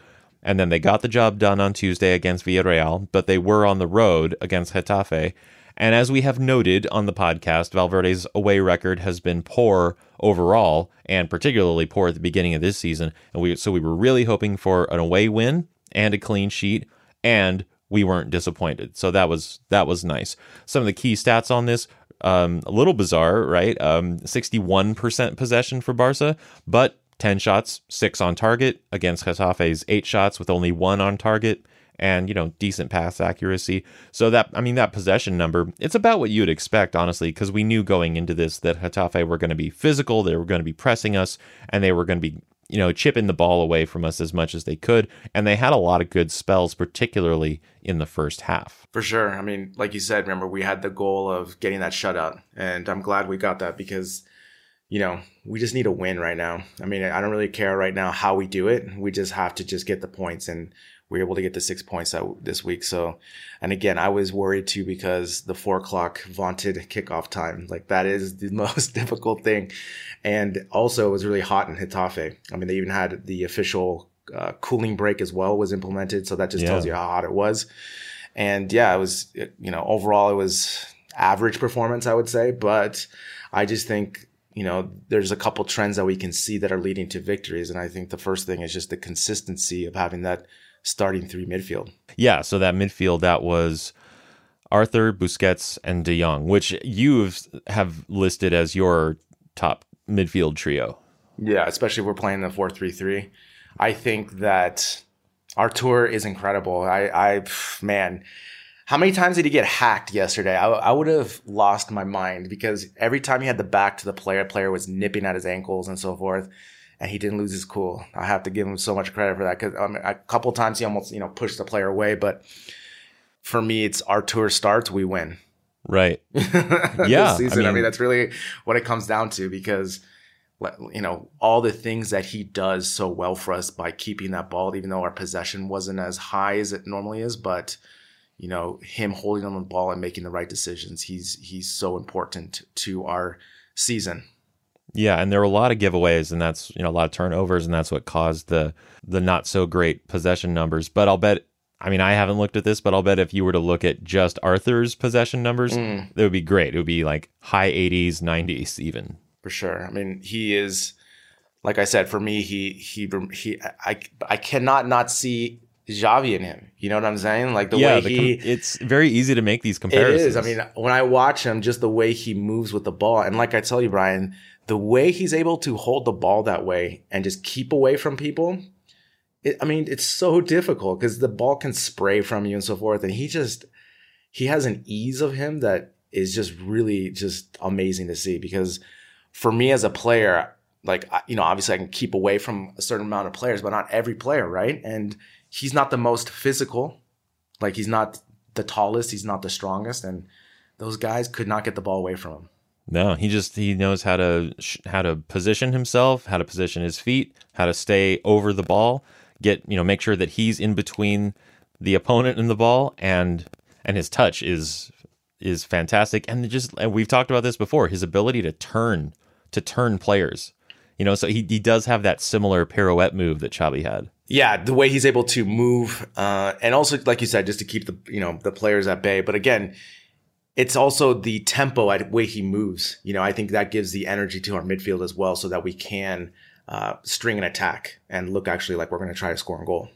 and then they got the job done on Tuesday against Villarreal, but they were on the road against Getafe. And as we have noted on the podcast, Valverde's away record has been poor overall, and particularly poor at the beginning of this season. And we so we were really hoping for an away win and a clean sheet, and we weren't disappointed. So that was that was nice. Some of the key stats on this um, a little bizarre, right? Um, 61% possession for Barca, but 10 shots, six on target against Getafe's eight shots with only one on target and, you know, decent pass accuracy. So that, I mean, that possession number, it's about what you'd expect, honestly, because we knew going into this that Getafe were going to be physical, they were going to be pressing us, and they were going to be you know, chipping the ball away from us as much as they could. And they had a lot of good spells, particularly in the first half. For sure. I mean, like you said, remember, we had the goal of getting that shutout. And I'm glad we got that because, you know, we just need a win right now. I mean, I don't really care right now how we do it. We just have to just get the points. And we are able to get the six points out this week. So, and again, I was worried too because the four o'clock vaunted kickoff time, like that is the [laughs] most difficult thing. And also, it was really hot in Getafe. I mean, they even had the official uh, cooling break as well was implemented, so that just yeah. tells you how hot it was. And yeah, it was you know overall it was average performance, I would say, but I just think you know, there's a couple trends that we can see that are leading to victories. And I think the first thing is just the consistency of having that starting three midfield. Yeah, so that midfield that was Arthur, Busquets, and De Jong, which you have listed as your top midfield trio. Yeah, especially if we're playing the four three three. I think that Artur is incredible. I, I, man, how many times did he get hacked yesterday? I, I would have lost my mind because every time he had the back to the player, the player was nipping at his ankles and so forth and he didn't lose his cool. I have to give him so much credit for that because um, a couple times he almost you know pushed the player away, but for me, it's Artur starts, we win. Right. [laughs] yeah. I mean, I mean, that's really what it comes down to because you know all the things that he does so well for us by keeping that ball, even though our possession wasn't as high as it normally is, but you know him holding on the ball and making the right decisions. He's he's so important to our season. Yeah, and there were a lot of giveaways, and that's you know a lot of turnovers, and that's what caused the the not so great possession numbers. But I'll bet. I mean, I haven't looked at this, but I'll bet if you were to look at just Arthur's possession numbers, mm. it would be great. It would be like high 80s, 90s, even. For sure. I mean, he is, like I said, for me, he he he. I I cannot not see Xavi in him. You know what I'm saying? Like the yeah, way the he it's very easy to make these comparisons. It is. I mean, when I watch him, just the way he moves with the ball, and like I tell you, Brian, the way he's able to hold the ball that way and just keep away from people, it, I mean, it's so difficult because the ball can spray from you and so forth. And he just, he has an ease of him that is just really just amazing to see because for me as a player, like, you know, obviously I can keep away from a certain amount of players, but not every player, right? And he's not the most physical. Like, he's not the tallest, he's not the strongest. And those guys could not get the ball away from him. No, he just he knows how to how to position himself, how to position his feet, how to stay over the ball, get you know make sure that he's in between the opponent and the ball, and and his touch is is fantastic. And just and we've talked about this before, his ability to turn to turn players. You know, so he he does have that similar pirouette move that Xavi had. Yeah, the way he's able to move, uh, and also like you said, just to keep the you know the players at bay. But again, it's also the tempo at way he moves. You know, I think that gives the energy to our midfield as well, so that we can uh, string an attack and look actually like we're going to try to score a goal.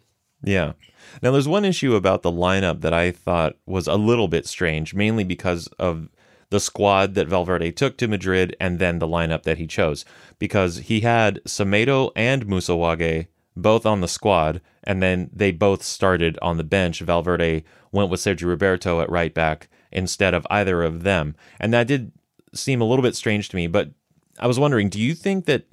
Yeah. Now, there's one issue about the lineup that I thought was a little bit strange, mainly because of the squad that Valverde took to Madrid and then the lineup that he chose. Because he had Semedo and Moussa Wagué both on the squad, and then they both started on the bench. Valverde went with Sergio Roberto at right back instead of either of them. And that did seem a little bit strange to me, but I was wondering, do you think that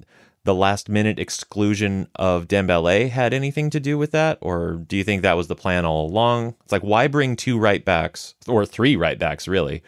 the last minute exclusion of Dembele had anything to do with that? Or do you think that was the plan all along? It's like, why bring two right backs, or three right backs, really,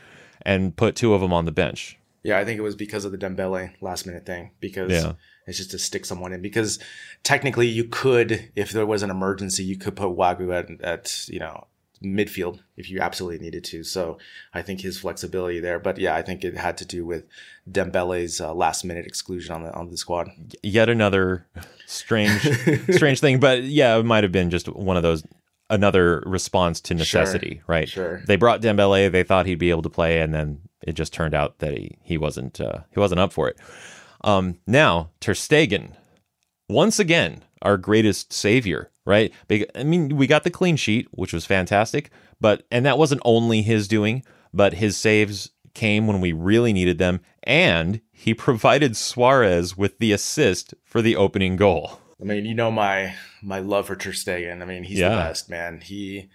and put two of them on the bench? Yeah, I think it was because of the Dembele last minute thing, because Yeah. it's just to stick someone in. Because technically, you could, if there was an emergency, you could put Wagué at, at you know, midfield if you absolutely needed to. So I think his flexibility there. But yeah, I think it had to do with Dembele's uh, last minute exclusion on the on the squad. Yet another strange, [laughs] strange thing. But yeah, it might have been just one of those another response to necessity, right? sure. They brought Dembele. They thought he'd be able to play, and then it just turned out that he he wasn't uh, he wasn't up for it. Um, now Ter Stegen, once again, our greatest savior, right? I mean, we got the clean sheet, which was fantastic, but and that wasn't only his doing, but his saves came when we really needed them, and he [laughs] provided Suarez with the assist for the opening goal. I mean, you know my my love for Ter Stegen. I mean, he's Yeah. the best, man. He.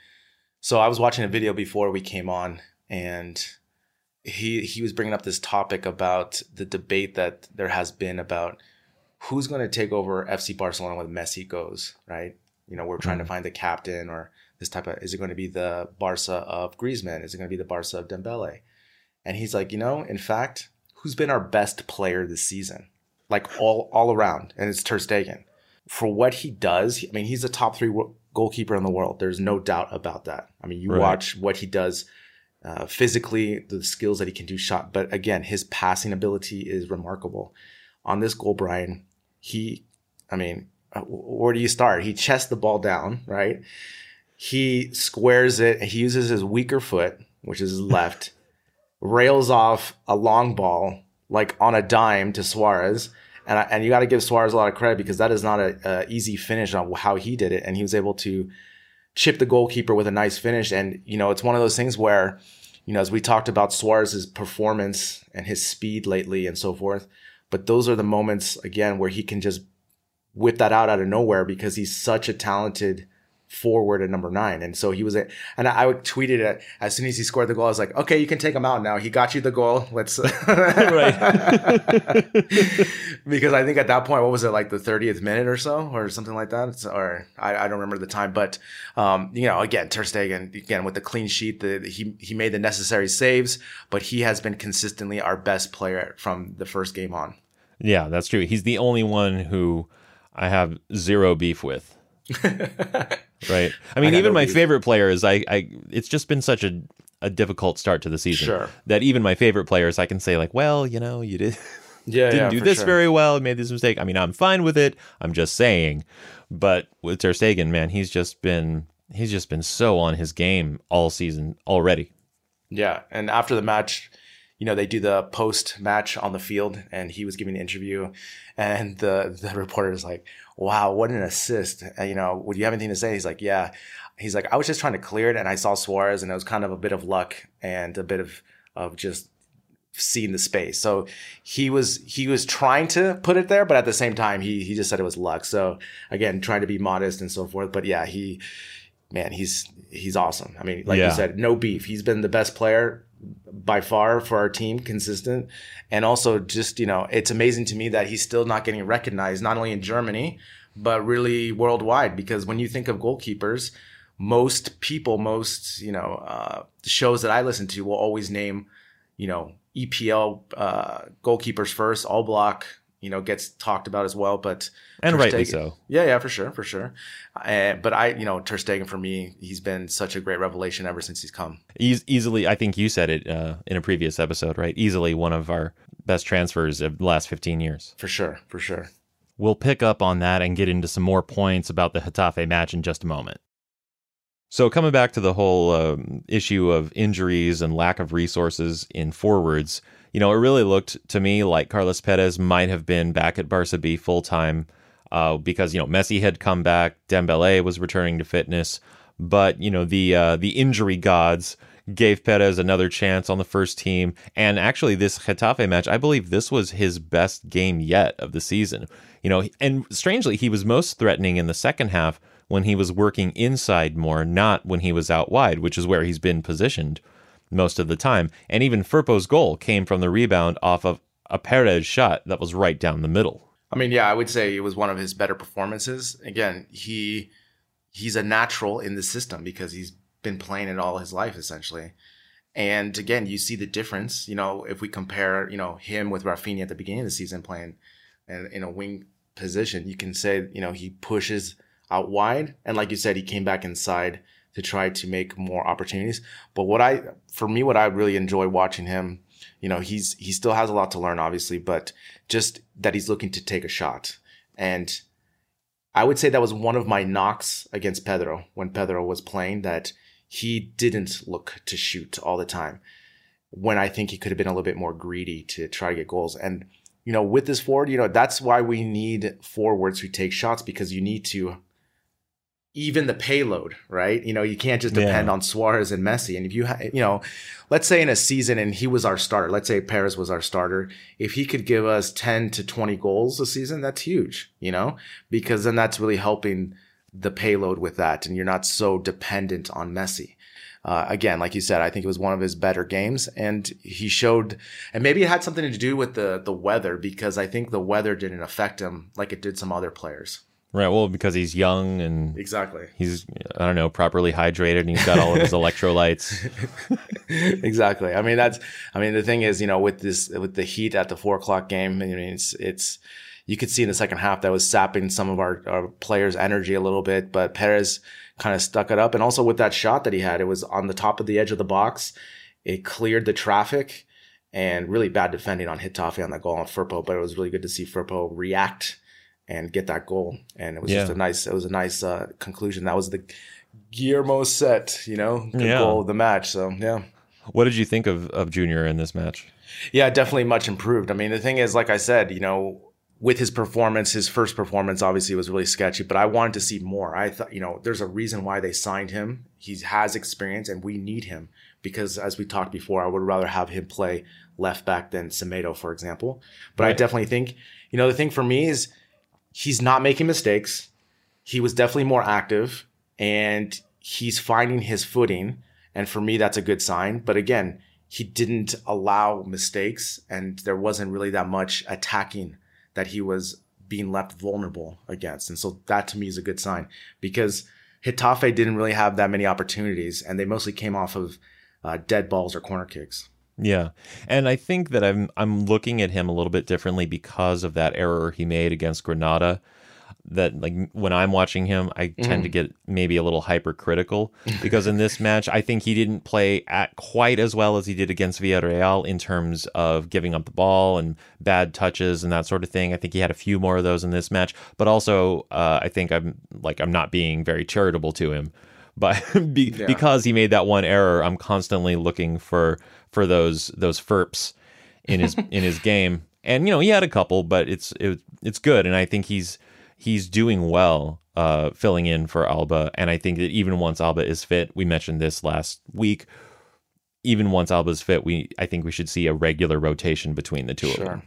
So I was watching a video before we came on, and he he was bringing up this topic about the debate that there has been about who's going to take over FC Barcelona when Messi goes, right? You know, we're trying to mm-hmm. find the captain or this type of. Is it going to be the Barca of Griezmann? Is it going to be the Barca of Dembele? And he's like, you know, in fact, who's been our best player this season? Like all all around, and it's Ter Stegen for what he does, I mean, he's a top three goalkeeper in the world. There's no doubt about that. I mean, you Right. watch what he does uh, physically, the skills that he can do shot, but again, his passing ability is remarkable. On this goal, Brian, he, I mean, uh, where do you start? He chests the ball down, right? He squares it. He uses his weaker foot, which is his [laughs] left, rails off a long ball like on a dime to Suarez. And, I, and you got to give Suarez a lot of credit because that is not a, a easy finish on how he did it. And he was able to chip the goalkeeper with a nice finish. And, you know, it's one of those things where, you know, as we talked about Suarez's performance and his speed lately and so forth, but those are the moments, again, where he can just whip that out out of nowhere because he's such a talented forward at number nine. And so he was, a, and I tweeted it as soon as he scored the goal. I was like, okay, you can take him out now. He got you the goal. Let's, [laughs] right. [laughs] because I think at that point, what was it like the 30th minute or so or something like that? It's, or I, I don't remember the time, but, um, you know, again, Ter Stegen, again, with the clean sheet, the, he, he made the necessary saves, but he has been consistently our best player from the first game on. Yeah, that's true. He's the only one who I have zero beef with. [laughs] right. I mean, got even no my beef. favorite players, I, I, it's just been such a, a difficult start to the season Sure. that even my favorite players, I can say like, well, you know, you did [laughs] Yeah, [laughs] didn't do this very well, made this mistake. I mean, I'm fine with it. I'm just saying. But with Ter Stegen, man, he's just been he's just been so on his game all season already. Yeah, and after the match, you know, they do the post match on the field, and he was giving an interview, and the the reporter is like, "Wow, what an assist!" And, you know, would you have anything to say? He's like, "Yeah." He's like, "I was just trying to clear it, and I saw Suarez, and it was kind of a bit of luck and a bit of of just." seeing the space so he was he was trying to put it there but at the same time he he just said it was luck so again trying to be modest and so forth but yeah he man he's he's awesome i mean like Yeah. you said no beef he's been the best player by far for our team consistent. And also just you know it's amazing to me that he's still not getting recognized not only in germany but really worldwide. Because when you think of goalkeepers most people most you know uh, shows that i listen to will always name you know epl uh, goalkeepers first Oblak you know gets talked about as well but And Ter rightly Stegen- so. yeah, yeah, for sure, for sure. Uh, but I, you know, Ter Stegen for me, he's been such a great revelation ever since he's come. Eas easily, I think you said it uh, in a previous episode, right? Easily one of our best transfers of the last 15 years. For sure, for sure. We'll pick up on that and get into some more points about the Getafe match in just a moment. So, coming back to the whole um, issue of injuries and lack of resources in forwards, you know, it really looked to me like Carlos Perez might have been back at Barca B full time uh, because you know Messi had come back, Dembele was returning to fitness, but you know the uh, the injury gods gave Perez another chance on the first team. And actually, this Getafe match, I believe this was his best game yet of the season. You know, and strangely, he was most threatening in the second half when he was working inside more, not when he was out wide, which is where he's been positioned most of the time. And even Firpo's goal came from the rebound off of a Perez shot that was right down the middle. I mean, yeah, I would say it was one of his better performances. Again, he he's a natural in the system because he's been playing it all his life essentially. And again, you see the difference. You know, if we compare, you know, him with Rafinha at the beginning of the season playing in, in a wing position, you can say, you know, he pushes out wide, and like you said, he came back inside to try to make more opportunities. But what I, for me, what I really enjoy watching him, you know, he's he still has a lot to learn, obviously, but just that he's looking to take a shot. And I would say that was one of my knocks against Pedro when Pedro was playing that he didn't look to shoot all the time. When I think he could have been a little bit more greedy to try to get goals. And, you know, with this forward, you know, that's why we need forwards who take shots because you need to even the payload, right? You know, you can't just depend yeah. on Suarez and Messi. And if you, ha- you know, let's say in a season and he was our starter, let's say Perez was our starter, if he could give us 10 to 20 goals a season, that's huge, you know, because then that's really helping the payload with that. And you're not so dependent on Messi. Uh, again, like you said, I think it was one of his better games, and he showed, and maybe it had something to do with the the weather because I think the weather didn't affect him like it did some other players. Right. Well, because he's young and exactly he's I don't know properly hydrated and he's got all of his [laughs] electrolytes. exactly. I mean that's I mean the thing is you know with this with the heat at the four o'clock game I mean it's it's you could see in the second half that was sapping some of our, our players' energy a little bit, but Perez kind of stuck it up. And also with that shot that he had, it was on the top of the edge of the box. It cleared the traffic and really bad defending on Getafe on that goal on Firpo, but it was really good to see Firpo react and get that goal. And it was yeah. just a nice, it was a nice uh, conclusion. That was the Guillermo set, you know, the yeah. goal of the match. So yeah. What did you think of of Junior in this match? Yeah, definitely much improved. I mean, the thing is, like I said, you know, with his performance, his first performance obviously was really sketchy, but I wanted to see more. I thought, you know, there's a reason why they signed him. He has experience and we need him because as we talked before, I would rather have him play left back than Semedo, for example. But right. I definitely think, you know, the thing for me is he's not making mistakes. He was definitely more active and he's finding his footing. And for me, that's a good sign. But again, he didn't allow mistakes and there wasn't really that much attacking that he was being left vulnerable against. And so that to me is a good sign because Getafe didn't really have that many opportunities and they mostly came off of uh, dead balls or corner kicks. Yeah. And I think that I'm I'm looking at him a little bit differently because of that error he made against Granada. That like when I'm watching him, I mm. tend to mm. get maybe a little hypercritical [laughs] because in this match, I think he didn't play at quite as well as he did against Villarreal in terms of giving up the ball and bad touches and that sort of thing. I think he had a few more of those in this match, but also uh, I think I'm like I'm not being very charitable to him but [laughs] be, yeah. because he made that one error, I'm constantly looking for for those those ferps in his in his [laughs] game. And you know, he had a couple, but it's it, it's good, and I think he's he's doing well uh, filling in for Alba. And I think that even once Alba is fit, we mentioned this last week. Even once Alba's fit, we I think we should see a regular rotation between the two sure. of them.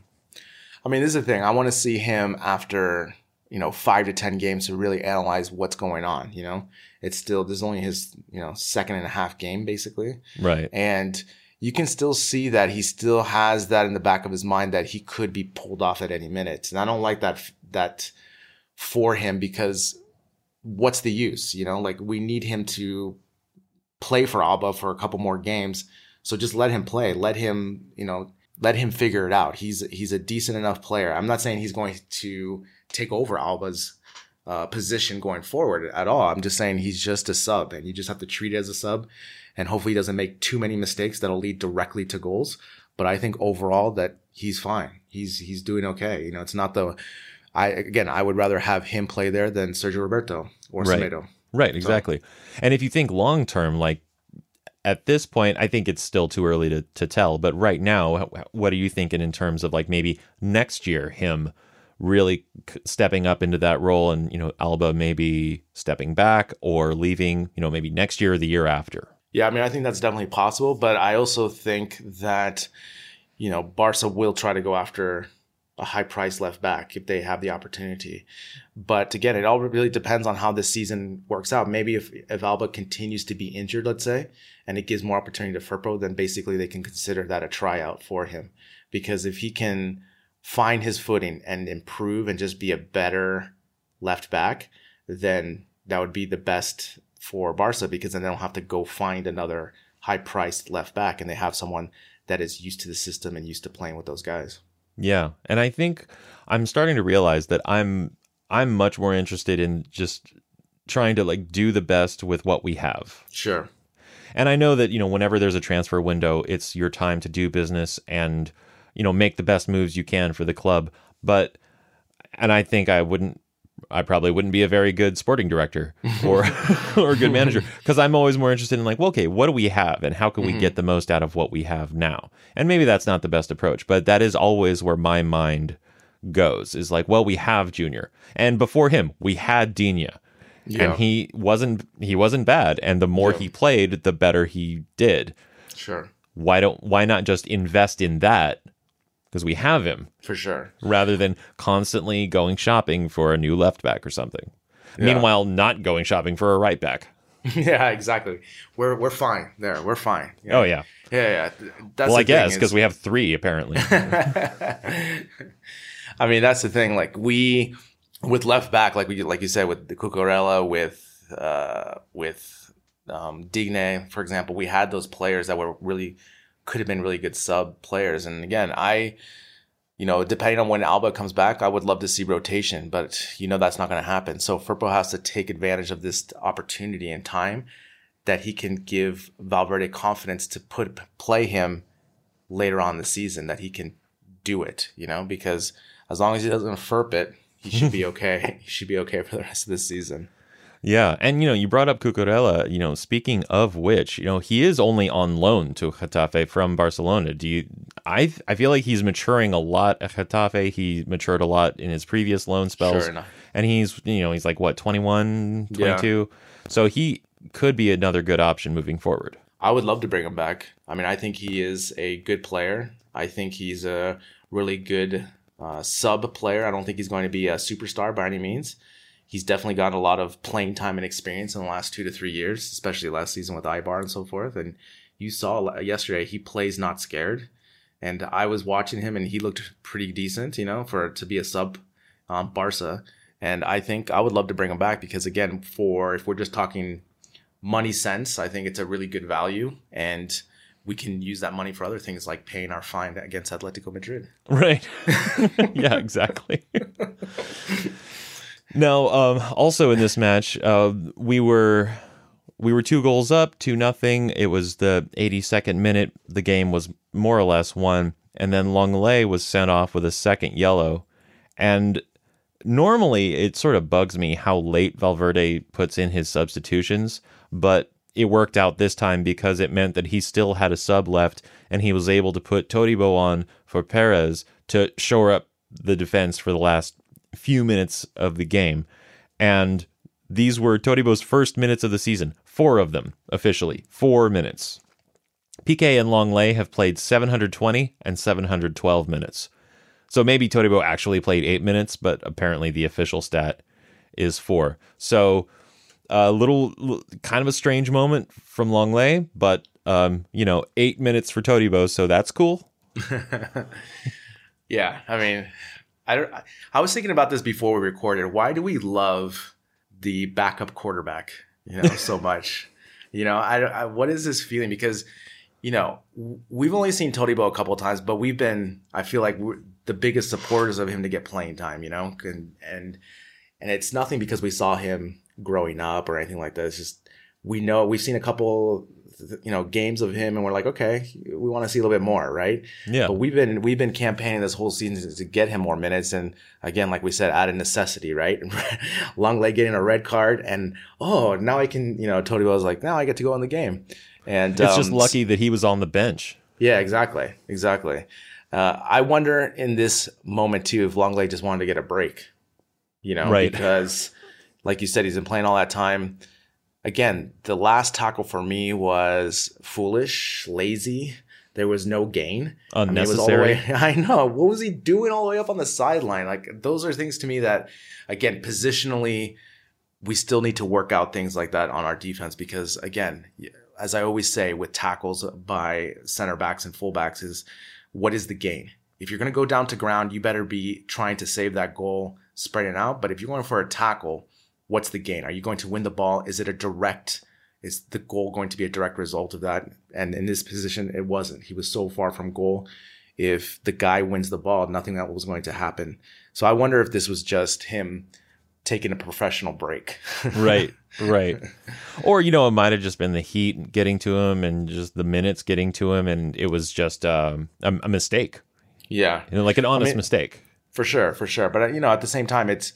I mean, this is the thing. I want to see him after you know five to ten games to really analyze what's going on. You know, it's still there's only his you know second and a half game basically, right? And you can still see that he still has that in the back of his mind that he could be pulled off at any minute. And I don't like that that for him because what's the use? You know, like we need him to play for Alba for a couple more games. So just let him play. Let him, you know, let him figure it out. He's he's a decent enough player. I'm not saying he's going to take over Alba's uh, position going forward at all. I'm just saying he's just a sub, and you just have to treat it as a sub and hopefully he doesn't make too many mistakes that'll lead directly to goals. But I think overall that he's fine. He's he's doing okay. You know, it's not the I again I would rather have him play there than Sergio Roberto or right. Semedo. Right, exactly. So, and if you think long term, like at this point, I think it's still too early to, to tell. But right now, what are you thinking in terms of like maybe next year him really stepping up into that role, and you know Alba maybe stepping back or leaving, you know maybe next year or the year after. Yeah, I mean, I think that's definitely possible, but I also think that you know Barca will try to go after a high price left back if they have the opportunity. But again, it all really depends on how this season works out. Maybe if, if Alba continues to be injured, let's say, and it gives more opportunity to Firpo, then basically they can consider that a tryout for him. Because if he can find his footing and improve and just be a better left back, then that would be the best for Barca because then they don't have to go find another high priced left back and they have someone that is used to the system and used to playing with those guys. Yeah, and I think I'm starting to realize that I'm I'm much more interested in just trying to like do the best with what we have. Sure. And I know that, you know, whenever there's a transfer window, it's your time to do business and, you know, make the best moves you can for the club. But and I think I wouldn't I probably wouldn't be a very good sporting director [laughs] or [laughs] or a good manager because I'm always more interested in like, well, okay, what do we have and how can we get mm-hmm. the most out of what we have now? And maybe that's not the best approach, but that is always where my mind goes is like, well, we have Junior, and before him, we had Digne, Yeah. and he wasn't he wasn't bad, and the more he played, the better he did. Sure. Why don't why not just invest in that because we have him For sure. rather than constantly going shopping for a new left back or something. Meanwhile, not going shopping for a right back. [laughs] yeah, exactly. We're we're fine there. We're fine. Yeah. Oh yeah. Yeah, yeah. That's well, I guess because is- we have three apparently. [laughs] I mean, that's the thing. Like we, with left back, like we, like you said, with the Cucurella, with uh, with um, Digne, for example, we had those players that were really could have been really good sub players. And again, I, you know, depending on when Alba comes back, I would love to see rotation, but you know that's not going to happen. So Firpo has to take advantage of this opportunity and time that he can give Valverde confidence to put play him later on in the season that he can do it, you know, because as long as he doesn't furp it, he should be [laughs] okay. he should be okay for the rest of the season. Yeah, and you know, you brought up Cucurella. You know, speaking of which, you know, he is only on loan to Getafe from Barcelona. Do you? I I feel like he's maturing a lot at Getafe. He matured a lot in his previous loan spells, Sure and he's you know he's like what 21, Yeah. 22? So he could be another good option moving forward. I would love to bring him back. I mean, I think he is a good player. I think he's a really good uh, sub player. I don't think he's going to be a superstar by any means. He's definitely got a lot of playing time and experience in the last two to three years, especially last season with Eibar and so forth. And you saw yesterday he plays not scared, and I was watching him and he looked pretty decent, you know, for to be a sub um, Barca. And I think I would love to bring him back because again, for if we're just talking money sense, I think it's a really good value, and we can use that money for other things like paying our fine against Atletico Madrid. Right. [laughs] [laughs] yeah, exactly. [laughs] now, um, also in this match, uh, we were we were two goals up, two nothing. It was the 82nd minute. The game was more or less won, and then Lenglet was sent off with a second yellow. And normally, it sort of bugs me how late Valverde puts in his substitutions, but it worked out this time because it meant that he still had a sub left and he was able to put Todibo on for Perez to shore up the defense for the last few minutes of the game. And these were Todibo's first minutes of the season, four of them officially, four minutes. Piqué and Lenglet have played 720 and 712 minutes. So maybe Todibo actually played eight minutes, but apparently the official stat is four. So a little, kind of a strange moment from Lenglet, but um, you know, eight minutes for Todibo, so that's cool. [laughs] Yeah, I mean, I don't. I was thinking about this before we recorded. Why do we love the backup quarterback? You know, so [laughs] much. You know, I, I what is this feeling? Because you know, we've only seen Todibo a couple of times, but we've been. I feel like we're the biggest supporters of him to get playing time. You know, and and and it's nothing because we saw him growing up or anything like that. It's just we know we've seen a couple, you know, games of him, and we're like, okay, we want to see a little bit more, right? Yeah. But we've been we've been campaigning this whole season to get him more minutes, and again, like we said, out of necessity, right? [laughs] Lenglet getting a red card, and oh, now I can, you know, Tony was like, now I get to go in the game, And It's just um, lucky that he was on the bench. Yeah, exactly, exactly. Uh, I wonder in this moment too if Lenglet just wanted to get a break, you know, Right. because like you said, he's been playing all that time. Again, the last tackle for me was foolish, lazy. There was no gain. I mean, all the Unnecessary. way- [laughs] I know. What was he doing all the way up on the sideline? Like those are things to me that, again, positionally, we still need to work out things like that on our defense because, again, as I always say with tackles by center backs and fullbacks, is what is the gain? If you're going to go down to ground, you better be trying to save that goal, spread it out. But if you're going for a tackle, what's the gain? Are you going to win the ball? Is it a direct? Is the goal going to be a direct result of that? And in this position, it wasn't. He was so far from goal. If the guy wins the ball, nothing that was going to happen. So I wonder if this was just him taking a professional break. [laughs] right, right. Or you know, it might have just been the heat getting to him, and just the minutes getting to him, and it was just um, a, a mistake, yeah, you know, like an honest mean- mistake. for sure, for sure. But uh, you know, at the same time, it's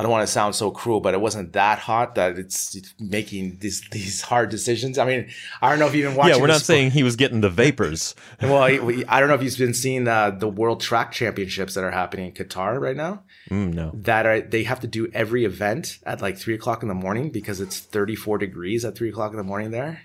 I don't want to sound so cruel, but it wasn't that hot that it's making these these hard decisions. I mean, I don't know if you've been watching. Yeah, we're not sport- saying he was getting the vapors. [laughs] Well, I don't know if you've been seeing uh, the World Track Championships that are happening in Qatar right now. Mm, no. That are they have to do every event at like three o'clock in the morning because it's thirty four degrees at three o'clock in the morning there.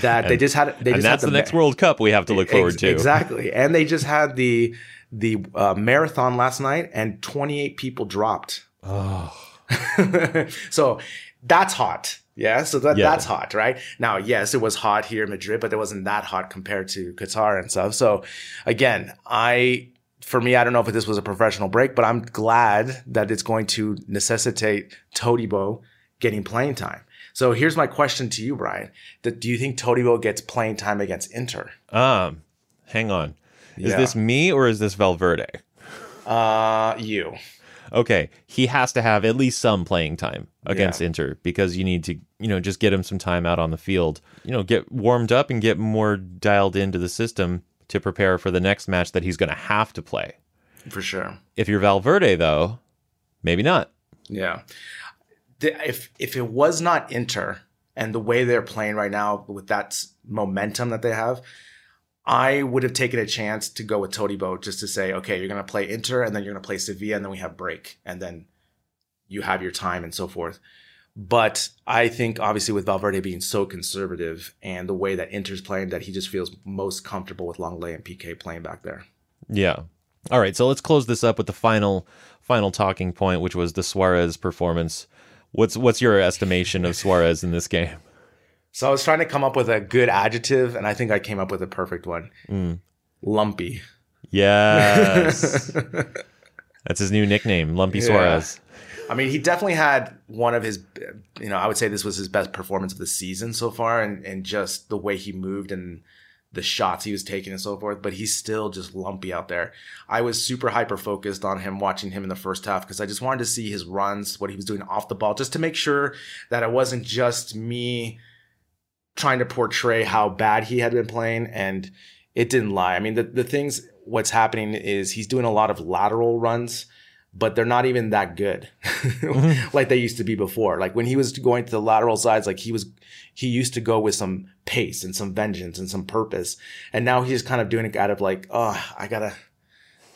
That [laughs] they just had. They and that's had the next World Cup we have to look forward Ex- to. Exactly. And they just had the the uh, marathon last night, and 28 people dropped. Oh, [laughs] so that's hot. Yeah. So that, Yeah. that's hot, right? Now, yes, it was hot here in Madrid, but it wasn't that hot compared to Qatar and stuff. So again, I. For me, I don't know if this was a professional break, but I'm glad that it's going to necessitate Todibo getting playing time. So here's my question to you, Brian. That do you think Todibo gets playing time against Inter? um, hang on. Is Yeah. this me or is this Valverde? Uh, you. Okay, he has to have at least some playing time against Yeah. Inter because you need to, you know, just get him some time out on the field. You know, get warmed up and get more dialed into the system to prepare for the next match that he's going to have to play. For sure. If you're Valverde, though, maybe not. Yeah. If if it was not Inter and the way they're playing right now with that momentum that they have, I would have taken a chance to go with Todibo just to say, okay, you're going to play Inter and then you're going to play Sevilla and then we have break and then you have your time and so forth. But I think obviously with Valverde being so conservative and the way that Inter's playing, that he just feels most comfortable with Lenglet and Piqué playing back there. Yeah. All right, so let's close this up with the final final talking point, which was the Suarez performance. What's what's your estimation of Suarez in this game? So I was trying to come up with a good adjective, and I think I came up with a perfect one. Mm. Lumpy. Yes. [laughs] That's his new nickname, Lumpy Yeah. Suarez. I mean, he definitely had one of his, you know, I would say this was his best performance of the season so far, and, and just the way he moved and the shots he was taking and so forth. But he's still just lumpy out there. I was super hyper focused on him watching him in the first half because I just wanted to see his runs, what he was doing off the ball, just to make sure that it wasn't just me trying to portray how bad he had been playing and it didn't lie. I mean, the, the things, what's happening is he's doing a lot of lateral runs, but they're not even that good [laughs] mm-hmm. like they used to be before. Like when he was going to the lateral sides, like he was, he used to go with some pace and some vengeance and some purpose. And now he's kind of doing it out of like, oh, I gotta,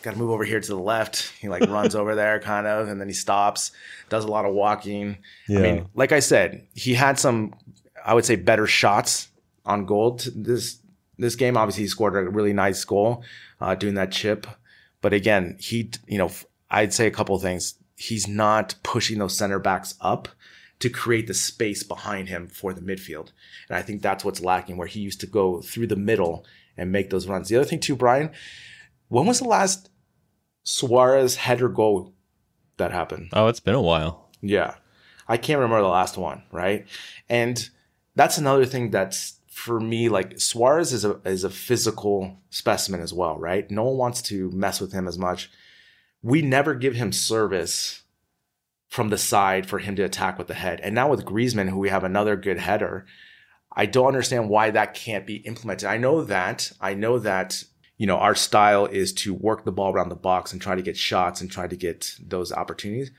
gotta move over here to the left. He like [laughs] runs over there kind of, and then he stops, does a lot of walking. I mean, like I said, he had some, I would say, better shots on goal this this game. Obviously, he scored a really nice goal uh, doing that chip. But again, he, you know, I'd say a couple of things. He's not pushing those center backs up to create the space behind him for the midfield. And I think that's what's lacking, where he used to go through the middle and make those runs. The other thing, too, Brian, when was the last Suarez header goal that happened? Oh, it's been a while. Yeah. I can't remember the last one, right? And that's another thing that's for me like Suarez is a is a physical specimen as well, right? No one wants to mess with him as much. We never give him service from the side for him to attack with the head. And now with Griezmann, who we have another good header, I don't understand why that can't be implemented. I know that I know that you know our style is to work the ball around the box and try to get shots and try to get those opportunities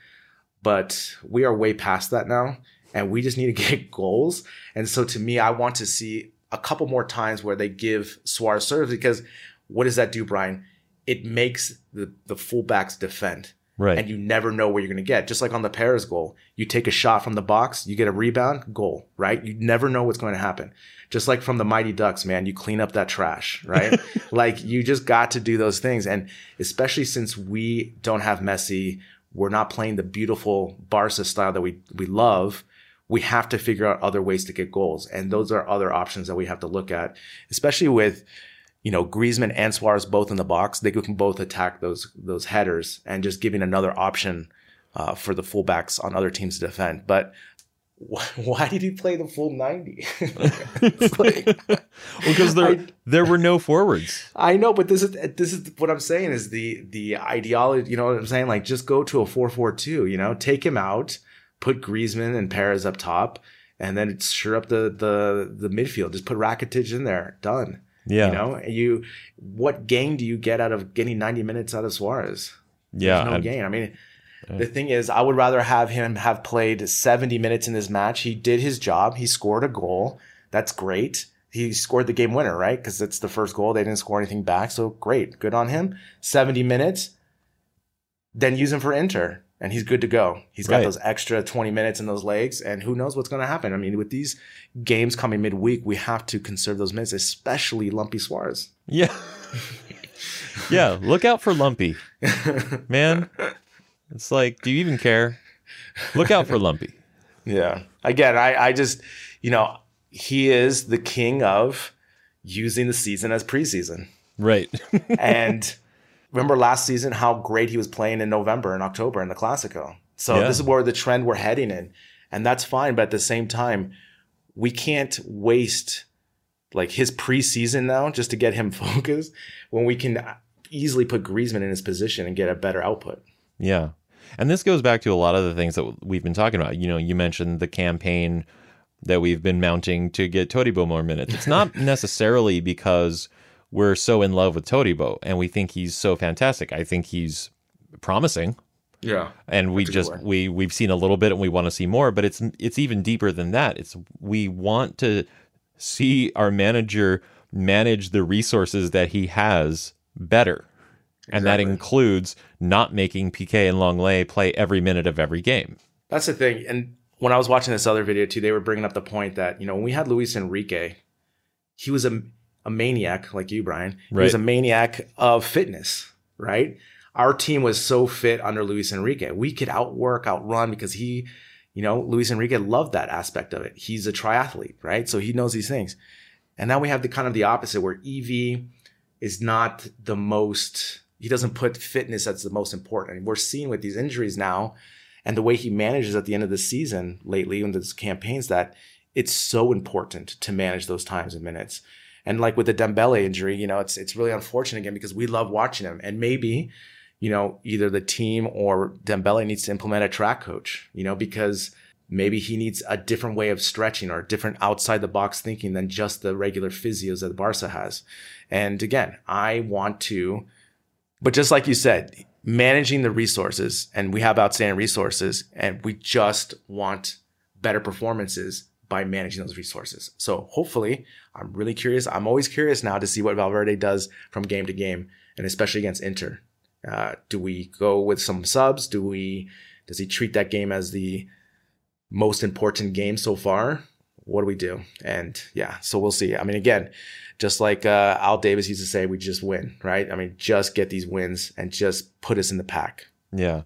but we are way past that now. And we just need to [laughs] get goals. And so to me, I want to see a couple more times where they give Suarez serves because what does that do, Brian? It makes the, the fullbacks defend. Right. And you never know where you're going to get. Just like on the Paris goal, you take a shot from the box, you get a rebound, goal, right? You never know what's going to happen. Just like from the Mighty Ducks, man, you clean up that trash, right? [laughs] like you just got to do those things. And especially since we don't have Messi, we're not playing the beautiful Barca style that we, we love. We have to figure out other ways to get goals. And those are other options that we have to look at, especially with, you know, Griezmann and Suarez both in the box. They can both attack those, those headers and just giving another option, uh, for the fullbacks on other teams to defend. But [laughs] why did he play the full 90 [laughs] like, [laughs] because there I, there were no forwards i know but this is this is what i'm saying is the the ideology you know what i'm saying like just go to a 442 you know take him out put Griezmann and Perez up top and then sure up the the the midfield just put Rakitic in there done yeah you know you what gain do you get out of getting 90 minutes out of Suarez yeah There's no gain i mean the thing is, I would rather have him have played 70 minutes in this match. He did his job. He scored a goal. That's great. He scored the game winner, right? Because it's the first goal. They didn't score anything back. So great. Good on him. 70 minutes. Then use him for Inter and he's good to go. He's got right. those extra 20 minutes in those legs, and who knows what's going to happen. I mean, with these games coming midweek, we have to conserve those minutes, especially Lumpy Suarez. Yeah. [laughs] yeah, look out for Lumpy. [laughs] Man, it's like, do you even care? Look out for Lumpy. Yeah. Again, I, I just, you know, he is the king of using the season as preseason. Right. [laughs] and remember last season how great he was playing in November and October in the Classico. So yeah. this is where the trend we're heading in. And that's fine. But at the same time, we can't waste like his preseason now just to get him [laughs] focused when we can easily put Griezmann in his position and get a better output. Yeah. And this goes back to a lot of the things that we've been talking about. You know, you mentioned the campaign that we've been mounting to get Todibo more minutes. It's not [laughs] necessarily because we're so in love with Todibo and we think he's so fantastic. I think he's promising. Yeah. And we just we we've seen a little bit and we want to see more, but it's it's even deeper than that. It's we want to see our manager manage the resources that he has better. And that includes not making Piqué and Lenglet play every minute of every game. That's the thing. And when I was watching this other video too, they were bringing up the point that, you know, when we had Luis Enrique, he was a, a maniac like you, Brian. He was a maniac of fitness, right? Our team was so fit under Luis Enrique. We could outwork, outrun because he, you know, Luis Enrique loved that aspect of it. He's a triathlete, right? So he knows these things. And now we have the kind of the opposite where EV is not the most he doesn't put fitness as the most important. We're seeing with these injuries now and the way he manages at the end of the season lately in these campaigns that it's so important to manage those times and minutes. And like with the Dembele injury, you know, it's it's really unfortunate again because we love watching him. And maybe, you know, either the team or Dembele needs to implement a track coach, you know, because maybe he needs a different way of stretching or different outside the box thinking than just the regular physios that Barca has. And again, I want to but just like you said, managing the resources, and we have outstanding resources, and we just want better performances by managing those resources. So hopefully, I'm really curious. I'm always curious now to see what Valverde does from game to game, and especially against Inter. Uh, do we go with some subs? Do we? Does he treat that game as the most important game so far? What do we do? And yeah, so we'll see. I mean, again, just like uh, Al Davis used to say, we just win, right? I mean, just get these wins and just put us in the pack. Yeah.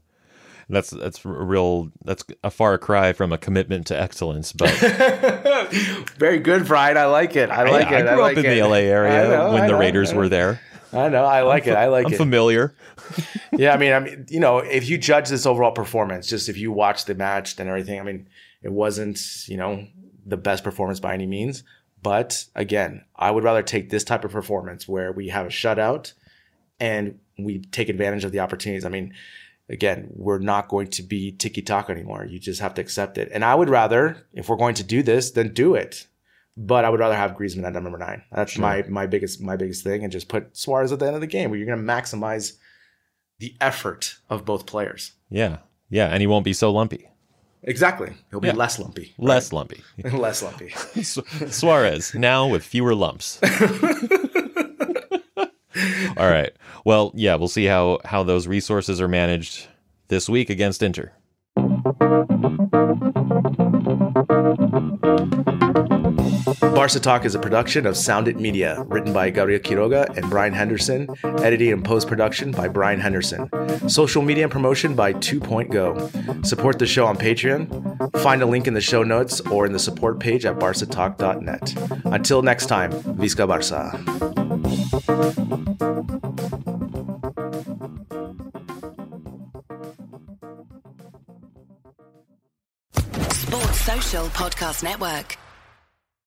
That's that's a real that's a far cry from a commitment to excellence, but [laughs] very good, Brian. I like it. I like I, it. I grew I like up in it. the LA area know, when the Raiders were there. I know. I like I'm it. I like I'm it. familiar. [laughs] yeah, I mean, I mean, you know, if you judge this overall performance, just if you watch the match and everything, I mean, it wasn't, you know, the best performance by any means, but again, I would rather take this type of performance where we have a shutout and we take advantage of the opportunities. I mean, again, we're not going to be tiki taka anymore. You just have to accept it. And I would rather, if we're going to do this, then do it. But I would rather have Griezmann at number nine. That's sure. my my biggest my biggest thing, and just put Suarez at the end of the game, where you're going to maximize the effort of both players. Yeah, yeah, and he won't be so lumpy. Exactly. He'll be Yeah. less lumpy. Less lumpy. [laughs] less lumpy. [laughs] Su- Suarez now with fewer lumps. [laughs] [laughs] All right. Well, yeah, we'll see how how those resources are managed this week against Inter. Barca Talk is a production of Sound It Media, written by Gabriel Quiroga and Brian Henderson, editing and post production by Brian Henderson, social media and promotion by Two Point Go. Support the show on Patreon. Find a link in the show notes or in the support page at barcatalk.net. Until next time, Visca Barca. Sports Social Podcast Network.